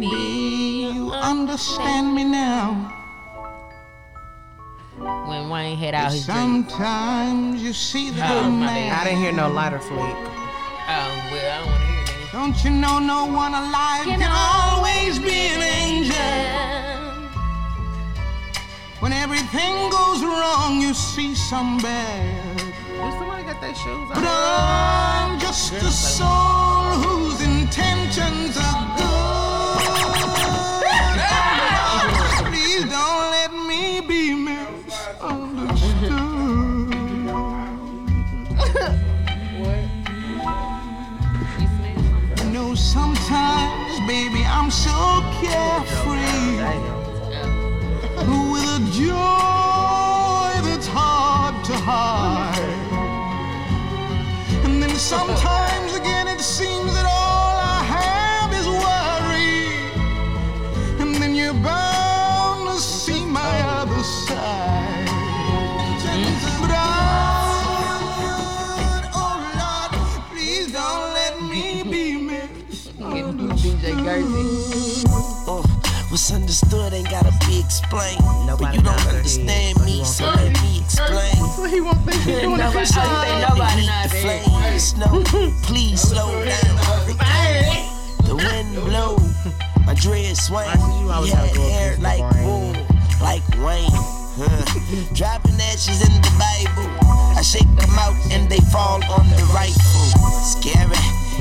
you understand me now. When Wayne had out his drink. Sometimes you see the Oh, man. I didn't hear no lighter fleek. Oh, well, I don't want to hear that. Don't you know no one alive can always be an angel? When everything goes wrong, you see some bad. Did somebody got their shoes But? I'm just a soul whose intentions are so carefree with a joy that's hard to hide. And then sometimes misunderstood. Uh, what's understood ain't gotta be explained. but you don't knows that he- understand so he me, so let me explain. He won't think he's doing Nobody, it. you nobody not the there. flames, no, please slow down. The wind blow, my dread swing. You always Yeah, hair like wool, like Wayne. Huh. Dropping ashes in the Bible. I shake them out and they fall on the rifle. Scary.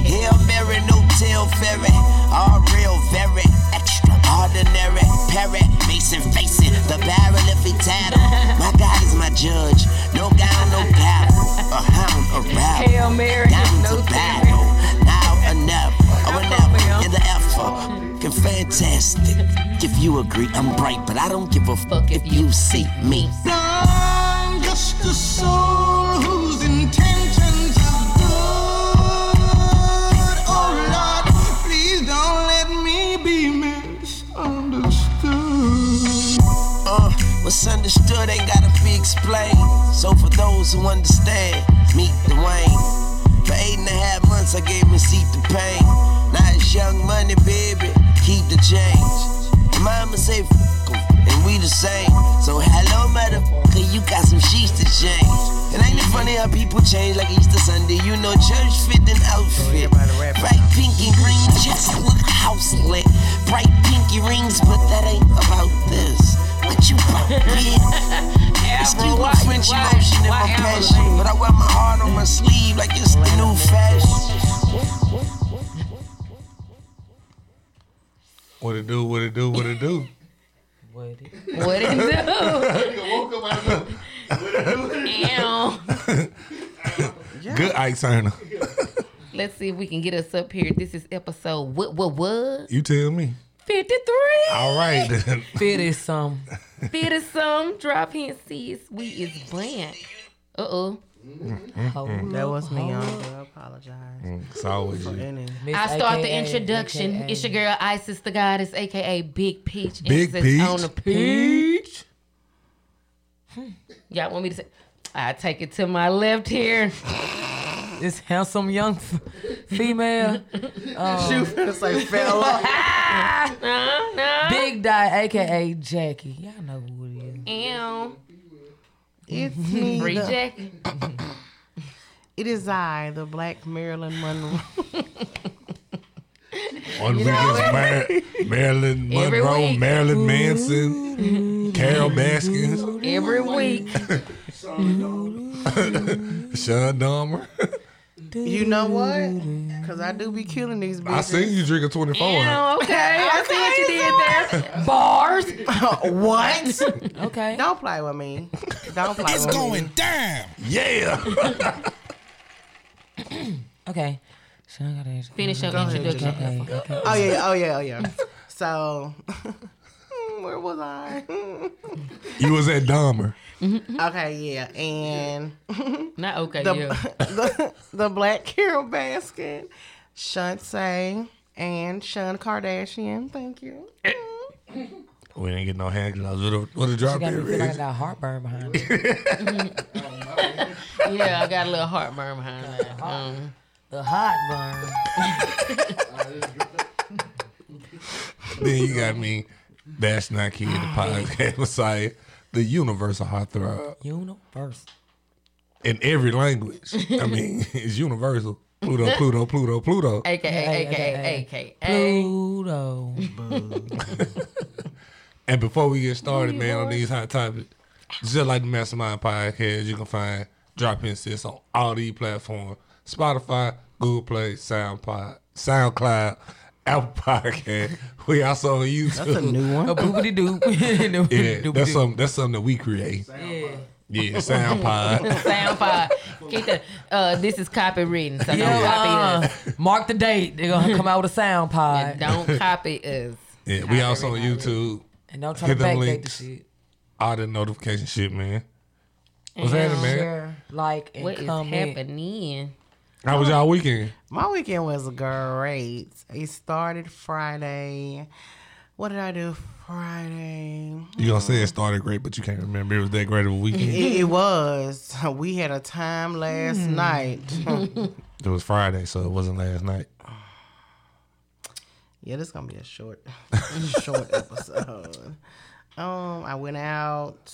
Hail Mary, no tail fairy. All real, very extraordinary. Parrot, facing, facing the barrel if he tattle. My God is my judge. No gown, no paddle. A hound, a rabble. Hail Mary, Down no to tail. battle. Now enough. Oh, Come on, enough man. in the effort. Can fantastic. If you agree, I'm bright, but I don't give a fuck if you see me. I'm just a soul what's understood ain't gotta be explained. So for those who understand, meet the Dwayne. For eight and a half months, I gave him seat to pain. Now it's young money, baby. Keep the change. Mama say f- and we the same. So hello, motherfucker, you got some sheets to change. And ain't it funny how people change like Easter Sunday? You know, church fit an outfit. Bright pink and green, just look house lit. Bright pinky rings, but that ain't about this. What you about, bitch? Excuse my French why- emotion and why my passion, but I wear my heart on my sleeve like it's the new fashion. What it do? What it do? What it do? What it do? Ew. Good Ike Turner. Let's see if we can get us up here. This is episode what what what? You tell me. 53. All right. then. Fitty some. Fit us some. Drop in sis. We is bland. Uh oh. That was me, young girl. I apologize. it's always you. I start the introduction. It's your girl Isis the Goddess, aka Big Peach. Big Emphasis Peach. On the peach. Hmm. Y'all want me to say? I take it to my left here. This handsome young f- female, Shoot, finna say fella. No, no. Uh-huh. Big Die, aka Jackie. Y'all know who it is. Ew. It's me. Free the- Jackie. It is I, the Black Marilyn Monroe. On the weekends, Mar- Marilyn Every Monroe, week. Marilyn Manson, Carol Baskins, Every week. Sean Dahmer. You know what? Because I do be killing these bitches. I seen you drinking 24. Ew, okay. I see what you did there. Bars. what? Okay. Don't play with me. Don't play with me. It's going down. Yeah. Okay. So I gotta Finish your introduction. Okay. okay. Oh yeah, oh yeah, oh yeah. So, where was I? you was at Dahmer. Okay, yeah, and Not okay. the, yeah. the the Black Carol Baskin, Shantae, and Sean Kardashian. Thank you. We didn't get no hand gloves. What a, what a drop Got me there feel like I got heartburn behind it. Yeah, I got a little heartburn behind that. Um, The heartburn. then you got me, Dash Nike, the podcast Messiah, the universe universal heartthrob Universe. in every language. I mean, it's universal. Pluto, Pluto, Pluto, Pluto. AKA, Hey, AKA, AKA. Pluto. And before we get started, man, on these hot topics, just like the Mastermind Podcast, you can find Drop In Sis on all these platforms Spotify, Google Play, SoundPod, SoundCloud, Apple Podcast. We also on YouTube. That's a new one. A boopity doop. yeah, that's something that's something that we create. Yeah. Yeah, SoundPod. Sound fire. Keep the, uh, this is copywritten, so don't Yeah, copy uh, us. mark the date. They're gonna come out with a sound pod. Don't copy us. Yeah, we also on YouTube. And don't try Hit to them backdate the links. shit. All the notification shit, man. What's happening, man? Share, like, and What is comment. happening? How was oh. y'all weekend? My weekend was great. It started Friday. What did I do Friday? You gonna say it hmm. started great, but you can't remember. It was that great of a weekend. It, it was. We had a time last hmm. night. It was Friday, so it wasn't last night. yeah, this is gonna be a short, short episode. Um, I went out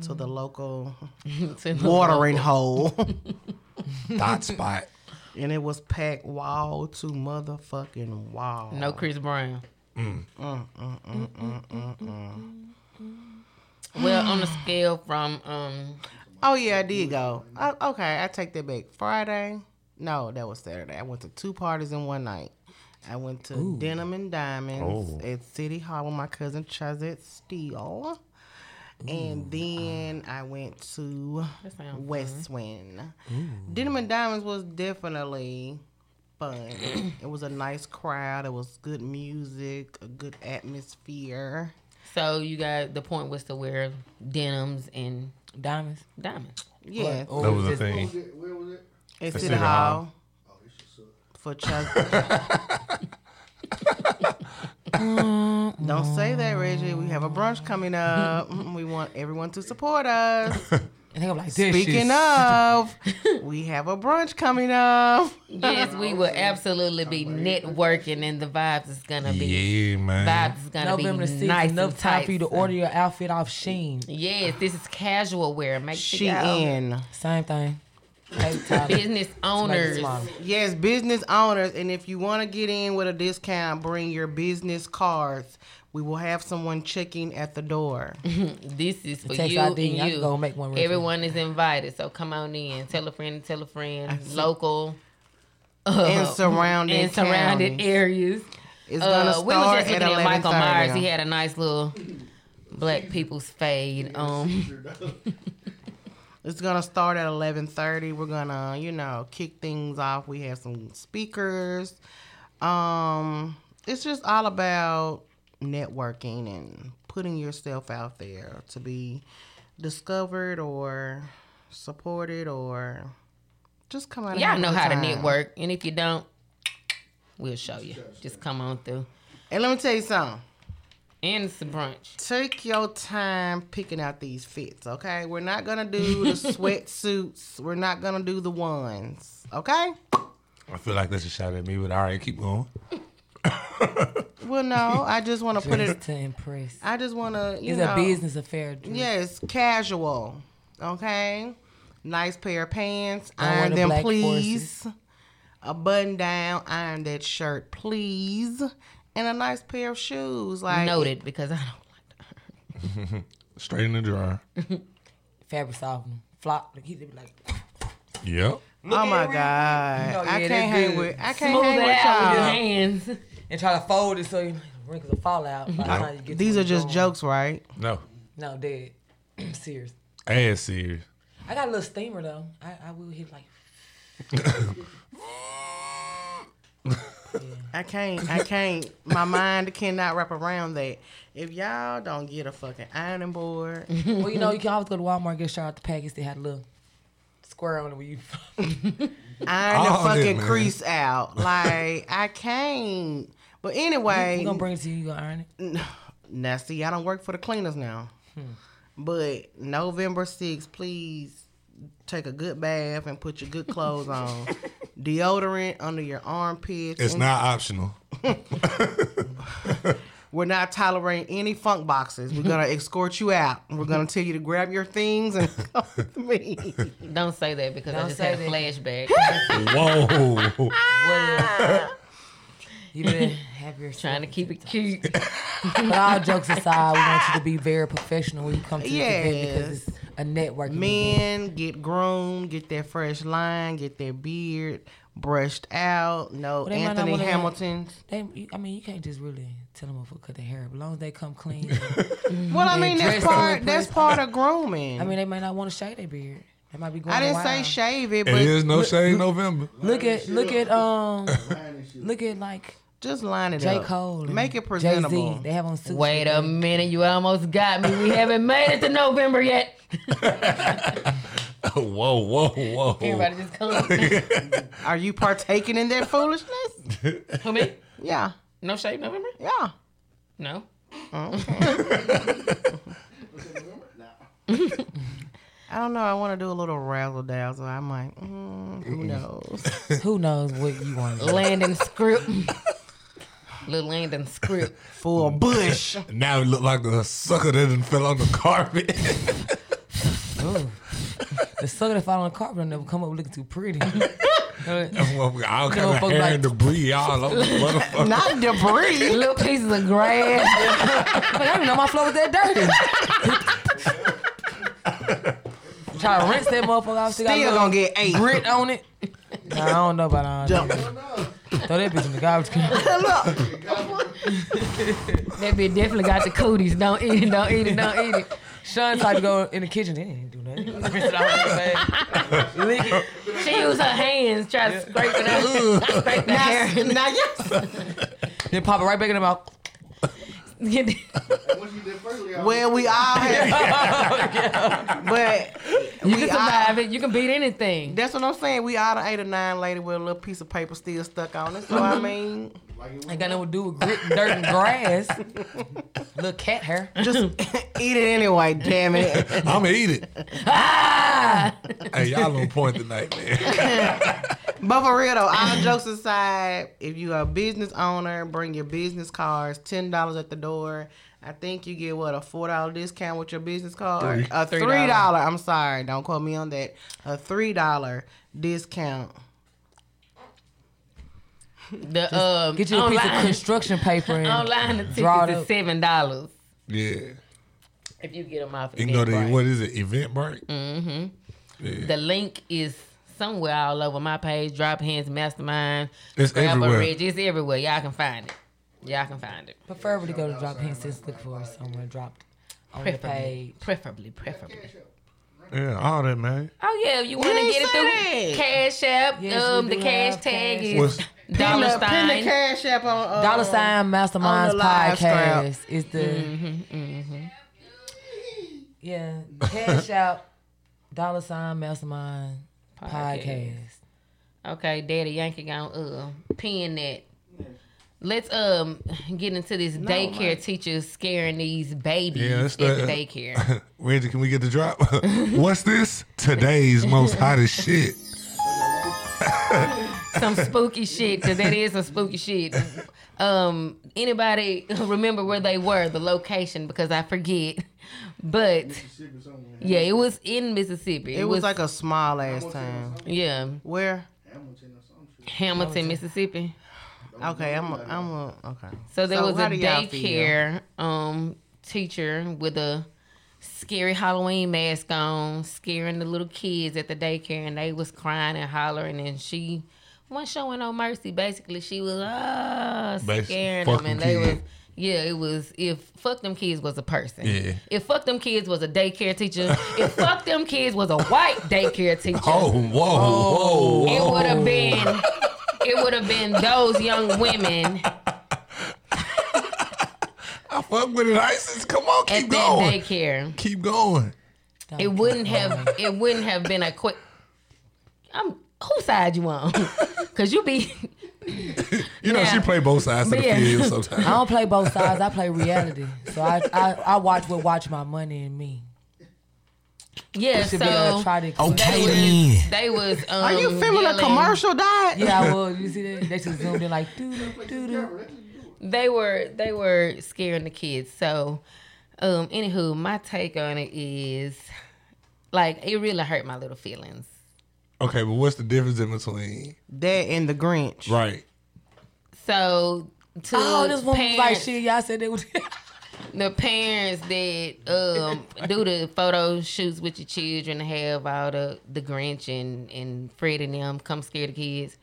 to the hmm. local To the watering hole, Dot spot. And it was packed wall to motherfucking wall. No Chris Brown. Mm. Mm, mm, well, on a scale from um, Oh yeah, I did go. I, okay, I take that back. Friday, no, that was Saturday. I went to two parties in one night. I went to Denim and Diamonds Oh. at City Hall with my cousin Chazette Steele. And then I went to That sounds West Wind. Denim and Diamonds was definitely fun. it was a nice crowd. It was good music, a good atmosphere. so you got the point was to wear denims and Diamonds. diamonds. Yeah, That was the thing. Where was it? at City, City Hall. Oh, this shit suck. for Chaz. Don't say that, mm. Reggie. We have a brunch coming up. Mm-hmm. We want everyone to support us. And they go like this. Speaking shit. of, we have a brunch coming up. Yes, we will absolutely be networking, and the vibes is gonna be Yeah, man. vibes is gonna November be the 6th, nice enough time for you to order your outfit off Sheen. Yes, this is casual wear. Make sure She in. Same thing. Hey, Tyler. business owners. Yes, business owners. And if you want to get in with a discount, bring your business cards. We will have someone checking at the door. This is for Text you ID, and I you. go make one Everyone is invited, so come on in. Tell a friend, tell a friend. see. Local and surrounding and surrounded areas. It's gonna Uh, start we were just at looking at Michael Myers. He had a nice little black people's fade. Um, It's gonna start at eleven thirty. We're gonna, you know, kick things off. We have some speakers. Um, it's just all about networking and putting yourself out there to be discovered or supported or just come out. y'all know how to network, and if you don't, we'll show you. Just come on through. And let me tell you something. And it's a brunch. Take your time picking out these fits, okay? We're not gonna do the sweatsuits. We're not gonna do the ones, okay? I feel like that's a shot at me, but all right, keep going. Well, no, I just want to put Just it. to impress. I just want to, you It's know, a business affair. Drew. Yes, casual. Okay, nice pair of pants. Don't wear Iron the them, black please. A button down. Iron that shirt, please. And a nice pair of shoes. Like Noted because I don't like that. Straight in the dryer. Fabric softener. Flop. Like, he be like, Yep. Oh my god, Oh, I yeah, can't hang with. I can't Smooth hang it with out with your y'all. hands. and try to fold it so you know, the wrinkles will fall out. by the time get These are you're just going. jokes, right? No. No, dead. Serious. Ass serious. I got a little steamer though. I, I will hit like. I can't. I can't. My mind cannot wrap around that. If y'all don't get a fucking ironing board, Well, you know, you can always go to Walmart and get a out the package. They had a little square on it where you. iron the that, fucking man. crease out. Like I can't. But anyway, We're gonna bring it to you. You gonna iron it? now see, I don't work for the cleaners now. Hmm. But November 6th, please take a good bath and put your good clothes on. Deodorant under your armpits. It's not optional. We're not tolerating any funk boxes. We're gonna escort you out. We're gonna tell you to grab your things and come with me. Don't say that because I Don't just say had a flashback. Whoa. What if you better have your Trying to keep it cute. But all jokes aside, we want you to be very professional when you come to this event because it's a networking event. Men get groomed, get their fresh line, get their beard brushed out. No Well, they might not Anthony wanna- Hamilton's. They, I mean, you can't just really tell them to cut their hair. As long as they come clean. Well, I mean that's part that's part of grooming. I mean, they might not want to shave their beard. They might be going. I didn't say shave it, It but is no shade November. Look at look at um Line and shit. look at like just line it J up. Cole. and Make it Jay-Z. presentable. They have on suits. Wait a minute, you almost got me. We haven't made it to November yet. whoa, whoa, whoa. Everybody just come. Are you partaking in their foolishness? Who me? Yeah, No shave November? yeah. No. I don't know. I want to do a little razzle dazzle. I might. Mm, who knows? Who knows what you want? to do. Landon script. Little Landon script. Full bush. Now it look like a sucker that done fell on the carpet. Ooh. The sucker that fell on the carpet will never come up looking too pretty. all kind No, of folks hair like- and debris all over the motherfucker. Not debris. Little pieces of grass. I didn't know my floor was that dirty. Try to rinse that motherfucker off. Still, got a Still gonna get eight. grit on it. Nah, I don't know about all Jump. that. Throw that bitch in the garbage can. That bitch definitely got the cooties. Don't eat it, don't eat it, don't eat it. Sean tried to go in the kitchen. He didn't do nothing. Rinse it off with the bag. Lick it. She used her hands, try to scrape it out. scrape the Now, hair. now yes. Then pop it right back in the mouth. Once you did firstly, I Well, we all have, but You we can all, survive it. You can beat anything. that's what I'm saying. We all the eight or nine lady with a little piece of paper still stuck on it. So I mean, Ain't got nothing to do with grit and dirt and grass. Little cat hair. just eat it anyway. Damn it. I'ma eat it. Ah! Hey, y'all on point tonight, man. But for real though, all jokes aside, if you are a business owner, bring your business cards. Ten dollars at the door. I think you get what a four dollar discount with your business card. A Three three dollar. dollar. I'm sorry, don't quote me on that. A three dollar discount. The um, Get you a piece of construction paper and online the draw it tickets up. is seven dollars Yeah. if you get them off. You can go to Eventbrite. what is it? Eventbrite. Mm-hmm. The link is somewhere all over my page. Drop Hands Mastermind. It's Grab everywhere. Ridge. It's everywhere. Y'all can find it. Y'all can find it. preferably go to drop hints and look for it somewhere dropped on the Preferably. page. Preferably. Preferably. Yeah, all that, man. Oh yeah, if you want to get it through that. Cash App, Yes, um, the cash tag Cash is What's- dollar Pin the, pin the sign. cash app on uh, Dollar sign Masterminds on the live strap. podcast is the Mm-hmm, yeah cash out dollar sign Mastermind Podcast. podcast. Okay, Daddy Yankee gonna uh pin that. Let's um get into this daycare teacher scaring these babies Yeah, at let's the start- daycare. Reggie, can we get the drop? What's this? Today's most hottest shit. Some spooky shit, cause that is some spooky shit. Um, anybody remember where they were, the location? Because I forget. But Mississippi yeah, it was in Mississippi. It was like a small ass town. yeah, Where? Hamilton or. Hamilton, Mississippi. Okay, I'm a, I'm a, okay. So there was a do y'all feel? daycare um teacher with a scary Halloween mask on, scaring the little kids at the daycare, and they was crying and hollering, and she wasn't showing no mercy. Basically, she was uh, Basi- scaring them, and they was. Yeah, it was if fuck them kids was a person. Yeah. If fuck them kids was a daycare teacher. if fuck them kids was a white daycare teacher. Oh, whoa, whoa, It would have been it would have been those young women I fuck with it, ISIS. Come on, keep going. daycare. Keep going. It wouldn't have it wouldn't have been a quick I'm whose side you on? Cause you be You know, Yeah. she play both sides of the Yeah. field I don't play both sides. I play reality. So I I, I watch what watch my money and me. yeah, Should be uh, so try to Okay, they was, they was um Are you filming a commercial, Dad? Yeah, I was. You see that? They just zoomed in like doo doo doo doo. they were they were scaring the kids. So, um, anywho, my take on it is like it really hurt my little feelings. Okay, but what's the difference in between? That and the Grinch. Right. So to Oh, this one was like parents- shit. Y'all said it was. the parents that um do the photo shoots with your children and have all the the Grinch and and Fred and them come scare the kids.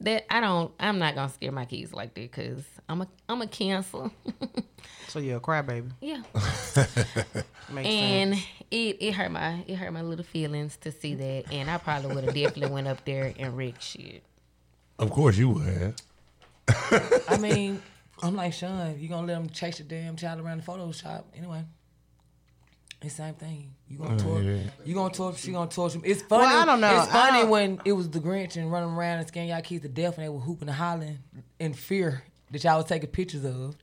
That I don't. I'm not gonna scare my kids like that because I'm a I'm a cancel. So you're a crybaby. yeah, Makes and sense. it it hurt my it hurt my little feelings to see that, and I probably would have definitely went up there and wrecked shit. Of course you would have. I mean, I'm like Sean. You gonna let them chase the damn child around the Photoshop anyway? It's the same thing. You gonna torture. yeah. You gonna torture. She gonna torture. It's funny. Well, I don't know. It's funny don't- when it was the Grinch and running around and scaring y'all kids to death, and they were hooping and hollering in fear that y'all was taking pictures of.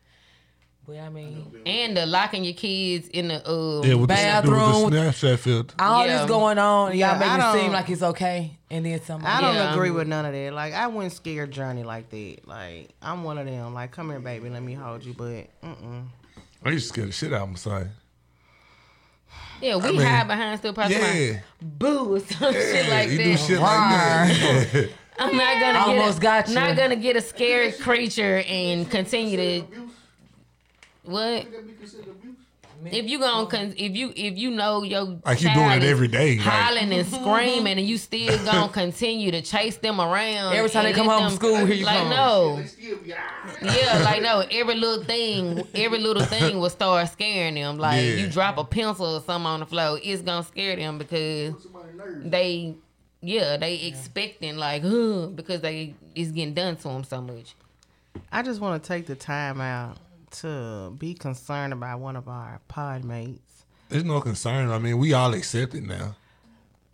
But I mean, And the locking your kids in the um Yeah, with Bathroom. the, with the Snapchat filter. all Yeah. this going on, and y'all make it seem like it's okay, and then somebody. I don't Yeah. agree with none of that. Like I wouldn't scare Journey like that. Like I'm one of them. Like come here, baby, let me hold you. But mm-mm. I used to scare the shit out of my son. Yeah we mean, hide behind still probably Yeah. boo or some shit like you that. do shit like that. I'm not gonna I get almost a, got you. Not gonna get a scared creature and continue to what? If you gonna con- if you if you know your Like you child doing it every day, like- and screaming, and you still gonna continue to chase them around Every time they come home from school, here you like come. no, They still be ah. yeah, like no, every little thing, every little thing will start scaring them. Like Yeah. you drop a pencil or something on the floor, it's gonna scare them because Somebody nervous. they yeah they expecting like huh, because they it's getting done to them so much I just want to take the time out to be concerned about one of our pod mates. There's no concern. I mean, we all accept it now.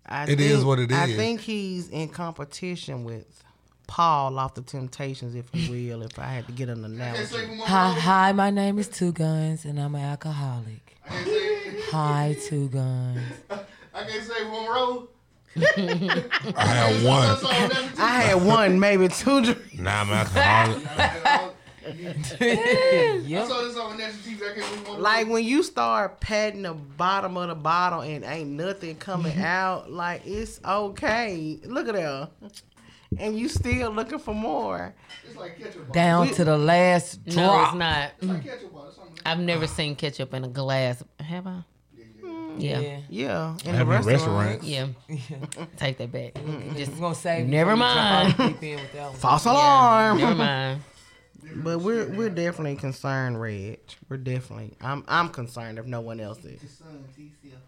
I It is what it is. I think he's in competition with Paul off the Temptations, if you will. if I had to get an I analogy. say for my Hi, hi, my name is Two Guns, and I'm an alcoholic. I can't say. Hi, Two Guns. I can't say one roll. I have one. I had one, maybe two. drinks. Nah, I'm alcoholic. I saw this on national TV. I can't. Like when you start patting the bottom of the bottle and ain't nothing coming mm-hmm. out, like it's okay. Look at that. And you still looking for more. It's like ketchup. Bar. Down to the last no drop. it's not It's like ketchup. Bar. I've never seen ketchup in a glass have i yeah yeah, mm. Yeah. Yeah, in the have in restaurant. restaurants. take that back Just gonna say. Never mind. Deep in with that one. False alarm. never mind But we're we're definitely concerned, Reg. We're definitely. I'm I'm concerned if no one else is. Son, TCL.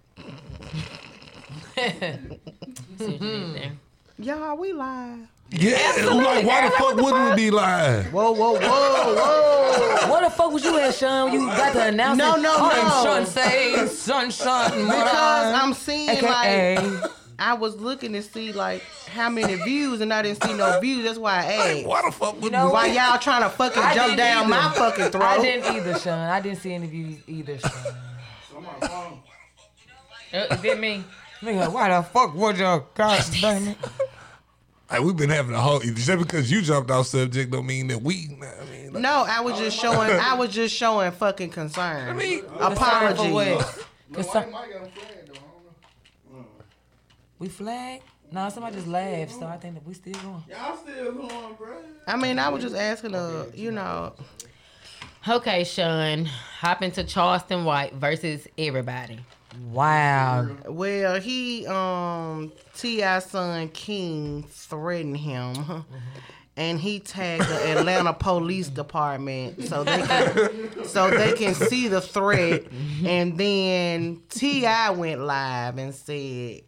You did there. Y'all, we live. Yeah, like why the fuck wouldn't we be live? Whoa, whoa, whoa, whoa. what the fuck was you at, Sean? You got the announcement. No, no, no. Sunshine, sunshine, Because I'm seeing AKA. like I was looking to see like how many views and I didn't see no views. That's why I asked. Why the fuck would know? Why y'all trying to fucking I jump down either. my fucking throat? I didn't either, Sean. I didn't see any views either, Sean. So I'm on phone. Uh, is it me Nigga, why the fuck would y'all? God damn it? Like we've been having a whole. Just because you jumped off subject don't mean that we. I mean, like, No, I was just showing. I was just showing fucking concern. I mean, apologies. For what? No, Cause White some, Mike got him flagged though. I don't know. We flag? No, somebody just laughed, so I think that we still going. Y'all still going, bro? I mean, I was just asking. Uh, you know, okay sean hop into charleston white versus everybody Wow. well, he um T.I. son King threatened him. And he tagged the Atlanta Police Department so they can so they can see the threat. And then T.I. went live and said,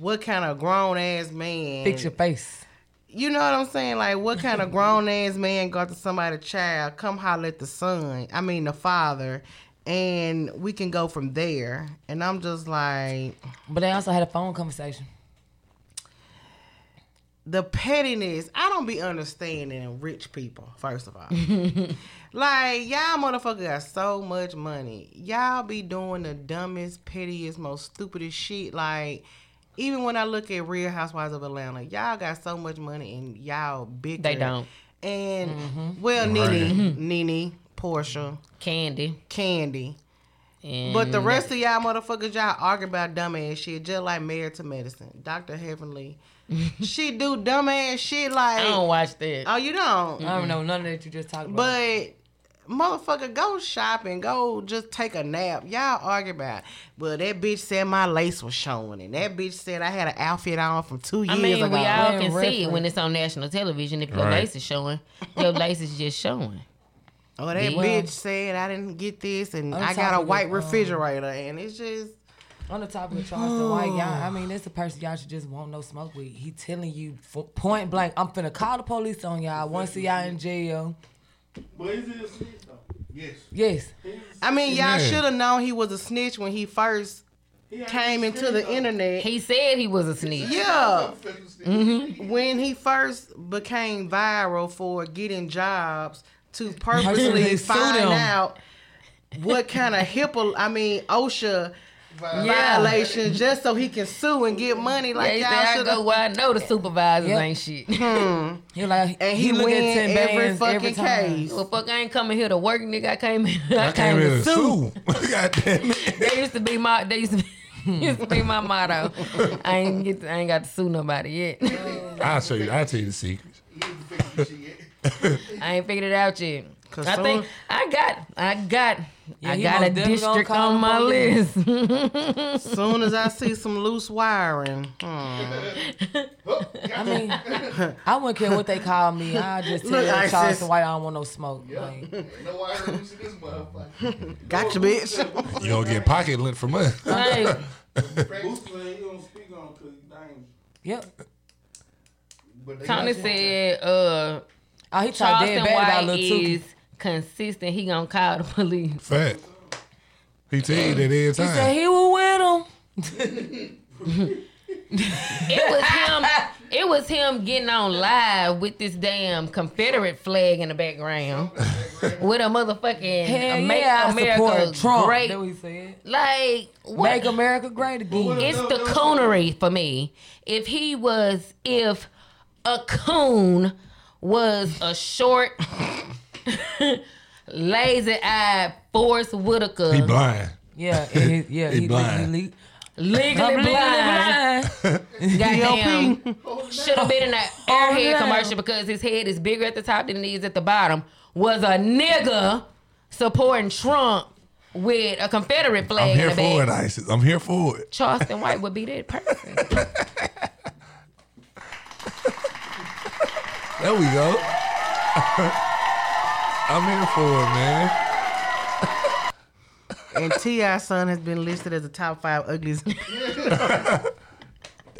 "What kind of grown ass man Fix your face. you know what I'm saying? Like, what kind of grown ass man got to somebody's child? Come holler at the son. I mean, the father, and we can go from there. And I'm just like, But they also had a phone conversation. the pettiness. I don't be understanding rich people. First of all, like y'all motherfucker got so much money. Y'all be doing the dumbest, pettiest, most stupidest shit. Like. Even when I look at Real Housewives of Atlanta, y'all got so much money and y'all bigger. They don't. and mm-hmm. well, Nene, mm-hmm. Nene, Porsha, Kandi. Kandi. And But the rest of y'all motherfuckers, y'all argue about dumbass shit, just like Married to Medicine. Dr. Heavenly. she do dumbass shit like. I don't watch that. Oh, you don't? I don't know none of that you just talked about. But motherfucker, go shopping, go just take a nap. Y'all argue about. Well, that bitch said my lace was showing, and that bitch said I had an outfit on from two years I mean, ago. we all When can see it when it's on national television. If your Right. lace is showing, your lace is just showing. oh, that Yeah. bitch said I didn't get this, and On I got a of white it, um, refrigerator, and it's just. On the topic of the Charleston White, y'all, I mean, that's the person y'all should just want no smoke with. He telling you f- point blank, I'm finna call the police on y'all. Once see y'all in jail. But is it a snitch though? Yes. Yes. I mean, y'all should have known he was a snitch when he first He came into the though. internet. He said he was a snitch. yeah. Official snitch. Mm-hmm. when he first became viral for getting jobs to Purposely purposely find out what kind of HIPAA, I mean OSHA Yeah. violations, just so he can sue and get money. Like he y'all I should go where I know the supervisors Yep. ain't shit. Hmm. He like, And he, look win at 10 every fucking every time. case. well, fuck, I ain't coming here to work, nigga. I came here. I, I came here to sue. God damn it. That used to be my. That used to be. used to be my motto. I ain't get. To, I ain't got to sue nobody yet. I'll show you. I'll tell you the secrets. He ain't fixing the shit yet. I ain't figured it out yet. 'Cause I think I got. I got. Yeah, I got a most definitely gonna district on my police. list. Soon as I see some loose wiring, hmm. I mean, I wouldn't care what they call me. I just tell Look, Look, ISIS. Charleston White I don't want no smoke. Yeah. Like, Ain't no wire loose in this motherfucker. gotcha, bitch. You don't get pocket lint from us. Like, Booster Booster, he don't speak on because he dangerous. yep. But Tony said, uh, Oh, he talked dead Charleston bad about White Lil Tuki. is consistent. He gonna call the police. Fact. He tell you that every time. He said he was with him. It was him. It was him getting on live with this damn Confederate flag in the background, with a motherfucking Hell Make yeah, America Trump. great. That's what he said. Like what? Make America great again. It's the coonery for me. If he was, if a coon was a short, lazy-eyed Forest Whitaker, He blind. Yeah, and he, yeah, He he, blind. He, he, legally blind. Goddamn, should have been in that oh, airhead yeah. commercial because his head is bigger at the top than it is at the bottom. Was a nigga supporting Trump with a Confederate flag I'm here in the for it. ISIS. I'm here for it. Charleston White would be that person. There we go. I'm here for it, man. And T.I. son has been listed as the top five ugliest.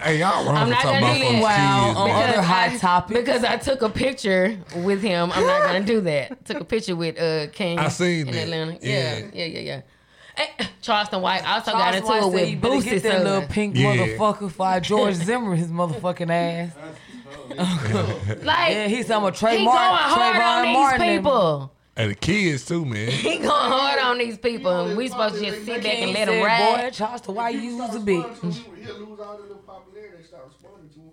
Hey, y'all wrong I'm for not talking gonna about do folks' that. kids, Wow, man. on other hot I, topics. Because I took a picture with him. I'm not gonna do that. Took a picture with uh King. I seen in that. Atlanta. Yeah. Yeah, yeah, yeah, yeah. Hey, Charleston White also got Charles into White it said with you better Boosie's get that little pink Yeah. motherfucker for George Zimmer, his motherfucking ass. Oh, like Yeah, he's some of he Trayvon, going hard Trayvon on these Martin. and- people. And the kids too, man. He going hard on these people, and we supposed to just sit back and King let said, him ride. Boy, Charleston White, you was a Stop bitch. responding to He'll lose all the little popularity. They start responding to him.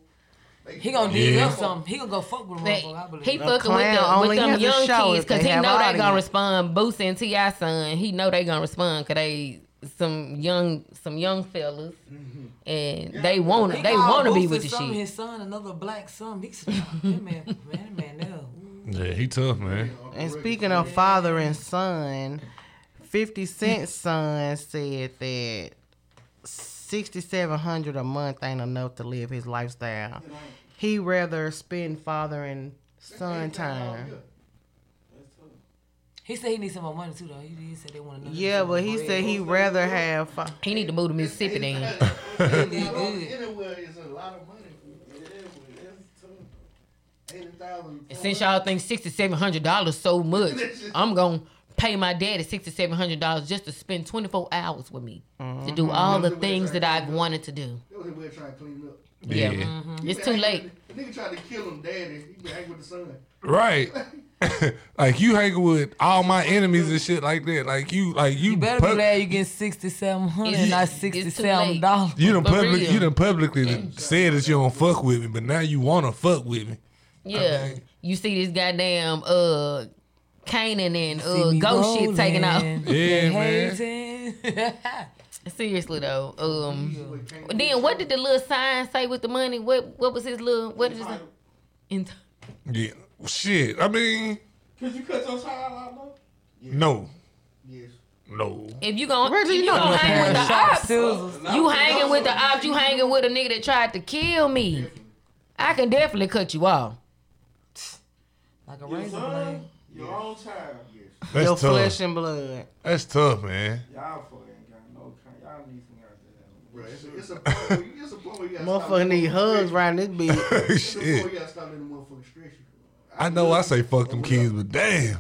They He gonna Yeah. dig up something. He gonna go fuck with him, That- motherfucker. I believe. he it. fucking with, clown the, only with them has a young show kids if because they he have know they gonna audience. respond. Boosie and T.I. son, he know they gonna respond because they some young some young fellas, mm-hmm. And they want to they want to be with the son, shit. His son, another black son. He said, that man, man, man, there. Yeah, he tough, man. And speaking of father and son, 50 Cent's son said that 6700 a month ain't enough to live his lifestyle. He rather spend father and son time. He said he needs some more money too, though. He, he said they want to know. Yeah, but he said he'd rather have fa- He need to move to Mississippi then. Anywhere is a lot of money. Eighty thousand. Since y'all think sixty seven hundred dollars so much, I'm gonna pay my daddy sixty seven hundred dollars just to spend twenty four hours with me to do mm-hmm. all the things that I've wanted to do. That was his way of trying to clean up. Yeah, Yeah. Mm-hmm. it's too late. The nigga tried to kill him, daddy. He been hanging with the son. Right. like you hanging with all my enemies and shit like that. Like you, like you. You better pub- be glad you getting sixty seven hundred, It's- not sixty seven dollars. You done For public, real. you done publicly done said that you don't fuck with me, but now you wanna fuck with me. Yeah, you see this goddamn uh Kanan and uh See me ghost shit taking off. Yeah, man. Seriously though, um, then what did the little sign say with the money? What what was his little what did it say? Yeah. Shit. I mean, Could you cut your child out though? no. Yes. No. If you gon' Reggie, if you you know gonna hang with the Sharp ops, scissors. you hanging with the ops, you hanging with a nigga that tried to kill me. I can definitely cut you off. Like a Your razor son, blade. your own child. That's Your tough. flesh and blood. That's tough, man. Y'all fucking got no kind. Y'all need some goddamn. Bro, it's, a- it's a point where you, it's a point where you gotta stop Motherfucker letting need the hugs motherfucker around this bitch. stretch. It's a point Shit. where you gotta stop letting the motherfucker stress you. I know I say fuck them kids, but damn.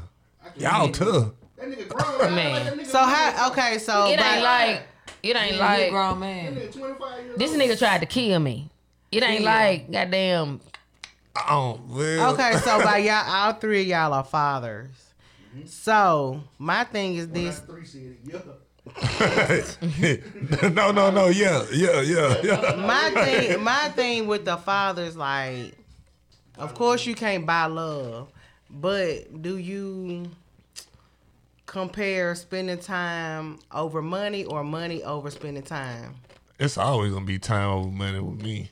Y'all tough. That nigga grown. Man. Like, that nigga So how? Okay, so It by- ain't like it ain't like grown man. nigga 25 years this nigga tried to kill me. It ain't like goddamn Oh, well. Okay, so by y'all, all three of y'all are fathers. Mm-hmm. So my thing is this: three said. Yeah. no, no, no. Yeah, yeah, yeah, yeah. my thing, my thing with the fathers, like, of course you can't buy love, but do you compare spending time over money or money over spending time? It's always gonna be time over money with me.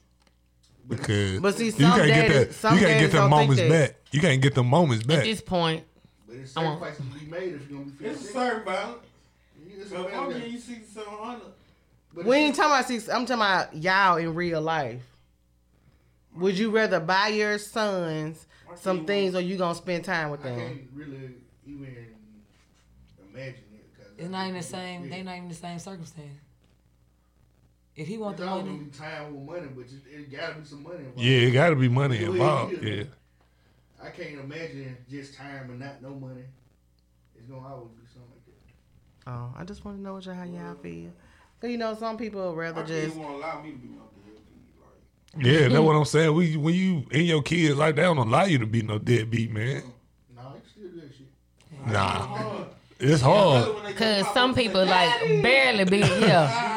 Because But see, you some can't get that. You can't get them moments back. You can't get them moments back. at this point. But it's I want- sacrifices to be made if you're gonna be feeling It's a certain balance. It's So a if I'm balance. getting you sixty seven hundred, But We ain't talking about six. I'm talking about y'all in real life. Would you rather buy your sons some things, or you gonna spend time with them? I can't really even imagine it. 'cause It's not even the same. They not even the same circumstance. If he want It's the money, gonna be time with money, but it, it gotta be some money involved. yeah, it got to be money Yeah, involved. yeah. Yeah. I can't imagine just time and not no money. It's gonna always be something like that. Oh, I just want to know what y'all, how y'all feel. Cause you know some people would rather kids just. won't allow me to be no deadbeat. Like Yeah, that's what I'm saying. We, when you and your kids like they don't allow you to be no deadbeat, man. No, it's still good shit. Nah, it's hard. Cause some people like barely be yeah.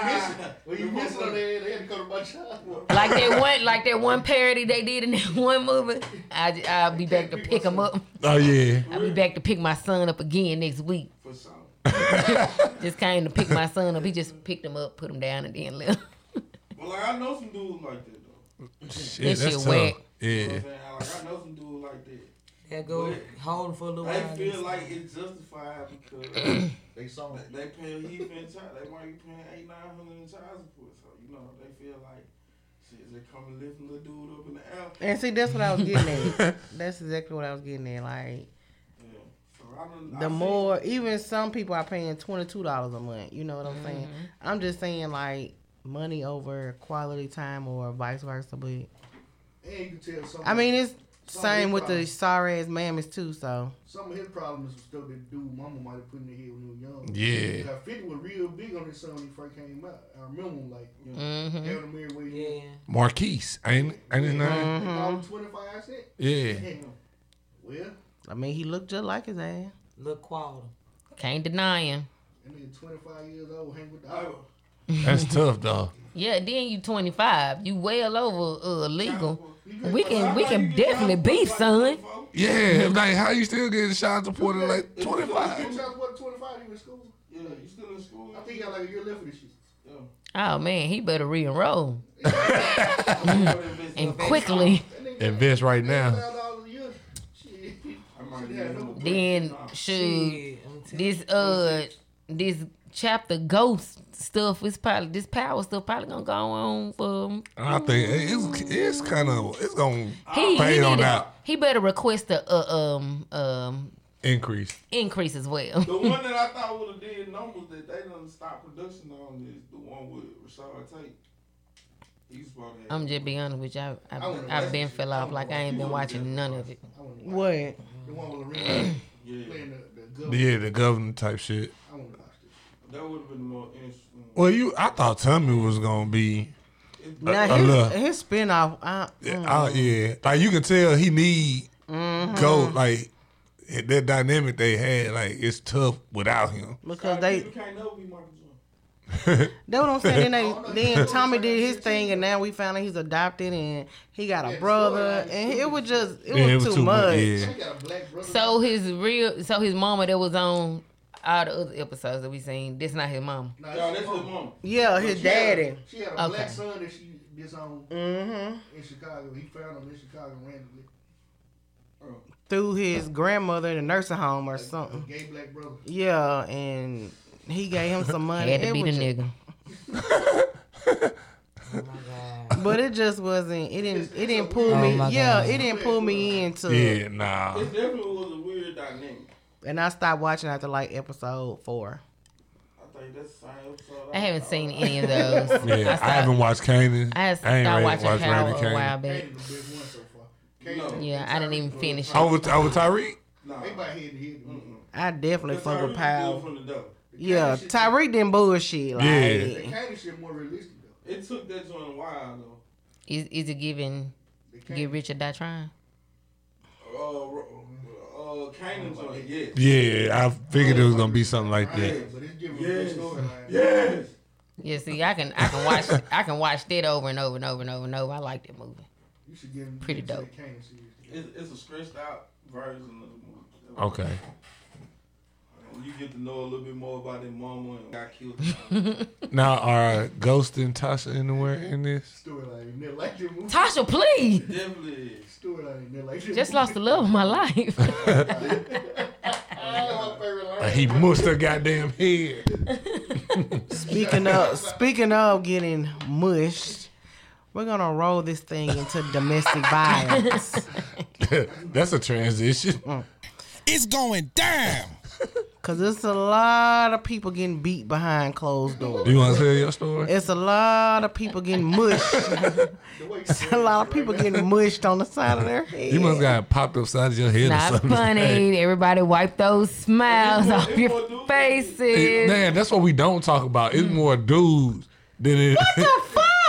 When you miss it on they had to go to. Like that one like that one parody they did in that one movie. I I'll be back to pick him up. Oh yeah. I'll be back to pick my son up again next week. for some. Just came to pick my son up. He just picked him up, put him down, and then left. Well, like I know some dudes like that though. Shit, That that's shit tough. whack. You know Yeah. what I'm saying? Like I know some dudes like that. they go hold for a little They feel like it's justified because They saw it. they, they pay heat in child. They might be paying eight nine hundred in child support. So you know they feel like shit. They come and lift the little dude up in the air. And see, that's what I was getting at. that's exactly what I was getting at. Like Yeah. I don't. The see- more, even some people are paying twenty two dollars a month. You know what I'm saying? Mm-hmm. I'm just saying like money over quality time or vice versa. But And you can tell some. I mean, it's Some same big with the problems. sorry ass mammies too. So some of his problems was stuff that dude mama might have put in their head when he was young. Yeah. Now, 50 was real big on his son when he first came out. I remember him like, you know, Mm-hmm. having him everywhere he Yeah. went. Marquise, ain't ain't his name? Mm-hmm. Him 25 cent. Yeah. Well, I mean, he looked just like his ass. Look quality. Can't deny him. that nigga 25 years old, hang with the I- dog. That's tough though. Yeah, then you 25. You well over uh, legal. We can we can definitely beef, son. Yeah, like how you still getting child support at like 25? child support 25, you in school? Yeah, you still in school? I think you got like a year left for this shit. Oh man, he better re-enroll and and quickly. That nigga Invest right now. $1,000 a year. Shit. I might Shit, need yeah, a no- new Then shoot Shit, I'm telling this uh this chapter ghost stuff is probably this power stuff probably gonna go on for I think it's it's kind of it's gonna he he, on need to- out he better request a uh, um um increase. increase as well. The one that I thought would have did numbers that they done stop production on is the one with Rashad Tate. He's supposed. I'm just being honest with you. I, I, wanna I've been this fell off like I ain't been watching none of it. I wanna watch What? The one with Lorena yeah, the, the government. Yeah, the governor type shit. I want to watch this. That would have been more interesting. Well, you I thought Tommy was gonna be. Now a little- his, his spinoff, I, Yeah, mm, uh, yeah, like you can tell he need Mm-hmm. go like that dynamic they had. Like it's tough without him. because Scottie they Pippen can't never be Michael That's what I'm saying. Then, they, then Tommy did his thing, and now we found out he's adopted, and he got a brother, and it was just it was, it was too, too much, much. yeah. She got a black brother. So his real, so his mama that was on all the other episodes that we seen. This not his mama. Nah, Y'all, that's that's his his mom. mama. Yeah, his She had a- daddy. She had a Okay. black son that she disowned Mm-hmm. in Chicago. He found him in Chicago randomly. Through his grandmother in a nursing home or A something. gay black brother. Yeah, and he gave him some money. Had to It be the was just- nigga. But it just wasn't. It didn't. It didn't pull Oh me. Yeah, God. it didn't pull me into. Yeah, nah. It definitely was a weird dynamic. And I stopped watching after like episode four. I think that's the same episode. I haven't seen any of those. Yeah, I, stopped- haven't watched Kanan. I ain't stopped watching watched Power Randy a Kanan. while back. Kanan the best one so far. Kanan- Yeah, I didn't even finish it. Over, over Tariq? Nah. They about head to head. Mm-mm. I definitely Because fuck with Tariq Powell. good from the dope. Yeah, Kanan Tariq didn't bullshit. Like, Yeah. The Kanan shit more realistic though. It took that joint a while though. Is is it giving get rich or die trying? Uh, uh, Kanan joint, yes. Yeah, I figured it was gonna be something like that. but Yes. a good storyline. Yes. Yeah, see, I can I can watch I can watch that over and over and over and over and over. I like that movie. You should get Pretty dope. The Kanan series. It's, it's a stretched out version of the movie. Okay. And You get to know a little bit more about their mama and got killed. Now, are Ghost and Tasha anywhere in this? Storyline ain't nothing like that movie. Tasha, please. Definitely is. Storyline ain't nothing like that. Just lost the love of my life. my favorite line. Uh, he mushed her goddamn head. Speaking of speaking of getting mushed, we're gonna roll this thing into domestic violence. That's a transition. It's going down. Cause it's a lot of people getting beat behind closed doors. Do you want to tell your story? It's a lot of people getting mushed. The way you It's a lot of people getting mushed on the side of their head. You must got popped upside of your head or Not something. funny. Everybody wipe those smiles off your It- faces. man, that's what we don't talk about. It's mm. more dudes than it.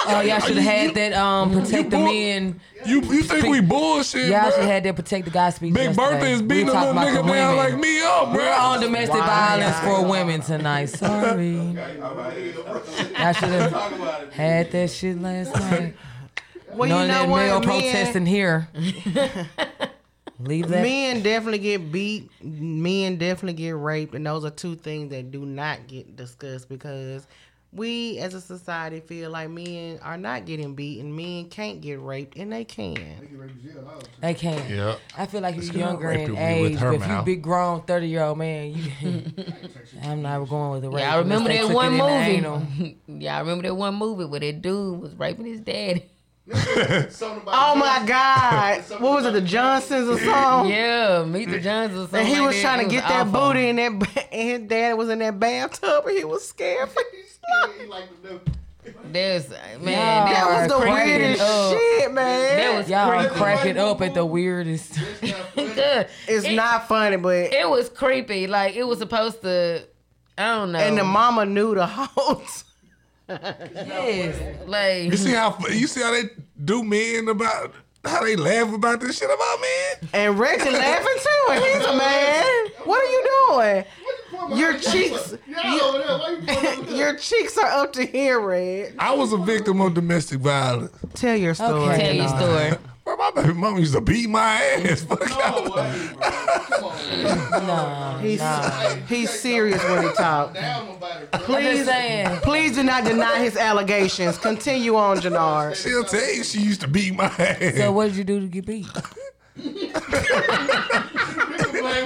Oh, y'all should have had that um protect the bull- men. you you think we bullshit, Y'all should bro? have had that protect the guy speech. Big yesterday. Bertha is beating a little nigga down like me up, bro. We're on domestic Wow. violence for women tonight. Sorry. All right. I should have Talk about it. had that shit last night. well, None you of know that what? male Men, protesting here. Leave that. men definitely get beat. Men definitely get raped, and those are two things that do not get discussed because we, as a society, feel like men are not getting beaten, men can't get raped, and they can. get ready to jail all the time. They can't. Yeah. I feel like This you're younger raped in age, but if you mouth. big grown thirty year old man, you I'm not going with the rape. Y'all remember that one it in the anal. movie? Y'all remember that one movie where that dude was raping his daddy? Something about Oh my God! What was it, the Johnsons or something? Yeah, Meet the Johnsons. or something. And he like was that. trying It to get was that awful. booty in that, and his dad was in that bathtub, and he was scared. He like to know. There's man, Yeah. That was the weirdest up. shit, man. That was Y'all creepy. cracking up at the weirdest. It's not funny. Good. it's It- not funny, but It was creepy. Like it was supposed to. I don't know. and the mama knew the whole. t- Yes. like You see how you see how they do men about how they laugh about this shit about men. And Reggie laughing too, and he's a man. What are you doing? You Your cheeks- behind your camera? Yeah, over there. Why you pointing over there? Your cheeks are up to here, Red. I was a victim of domestic violence. Tell your story. Okay. tell your story. Bro, my baby mama used to beat my ass. Fuck No out. way, bro. Come on, man. Nah. He's Nah. he's serious when he talk. Down about it, bro. I'm Please, just please do not deny his allegations. Continue on, Janard. She'll tell you she used to beat my ass. So what did you do to get beat?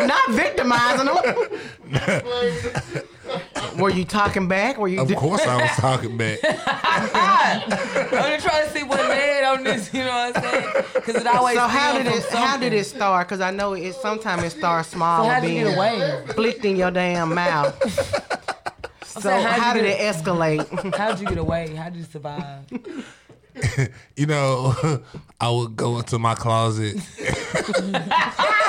Not victimizing them. Were you talking back? Were you? of course I was talking back. I'm just trying to see what led on this. You know what I'm saying? Because it always. So how did it? from How did it start? Because I know it. Sometimes it starts small, So how with did you being get away? flicked in your damn mouth. So saying, how'd how you did it get- escalate? How did you get away? How did you survive? You know, I would go into my closet Imagine Eminem.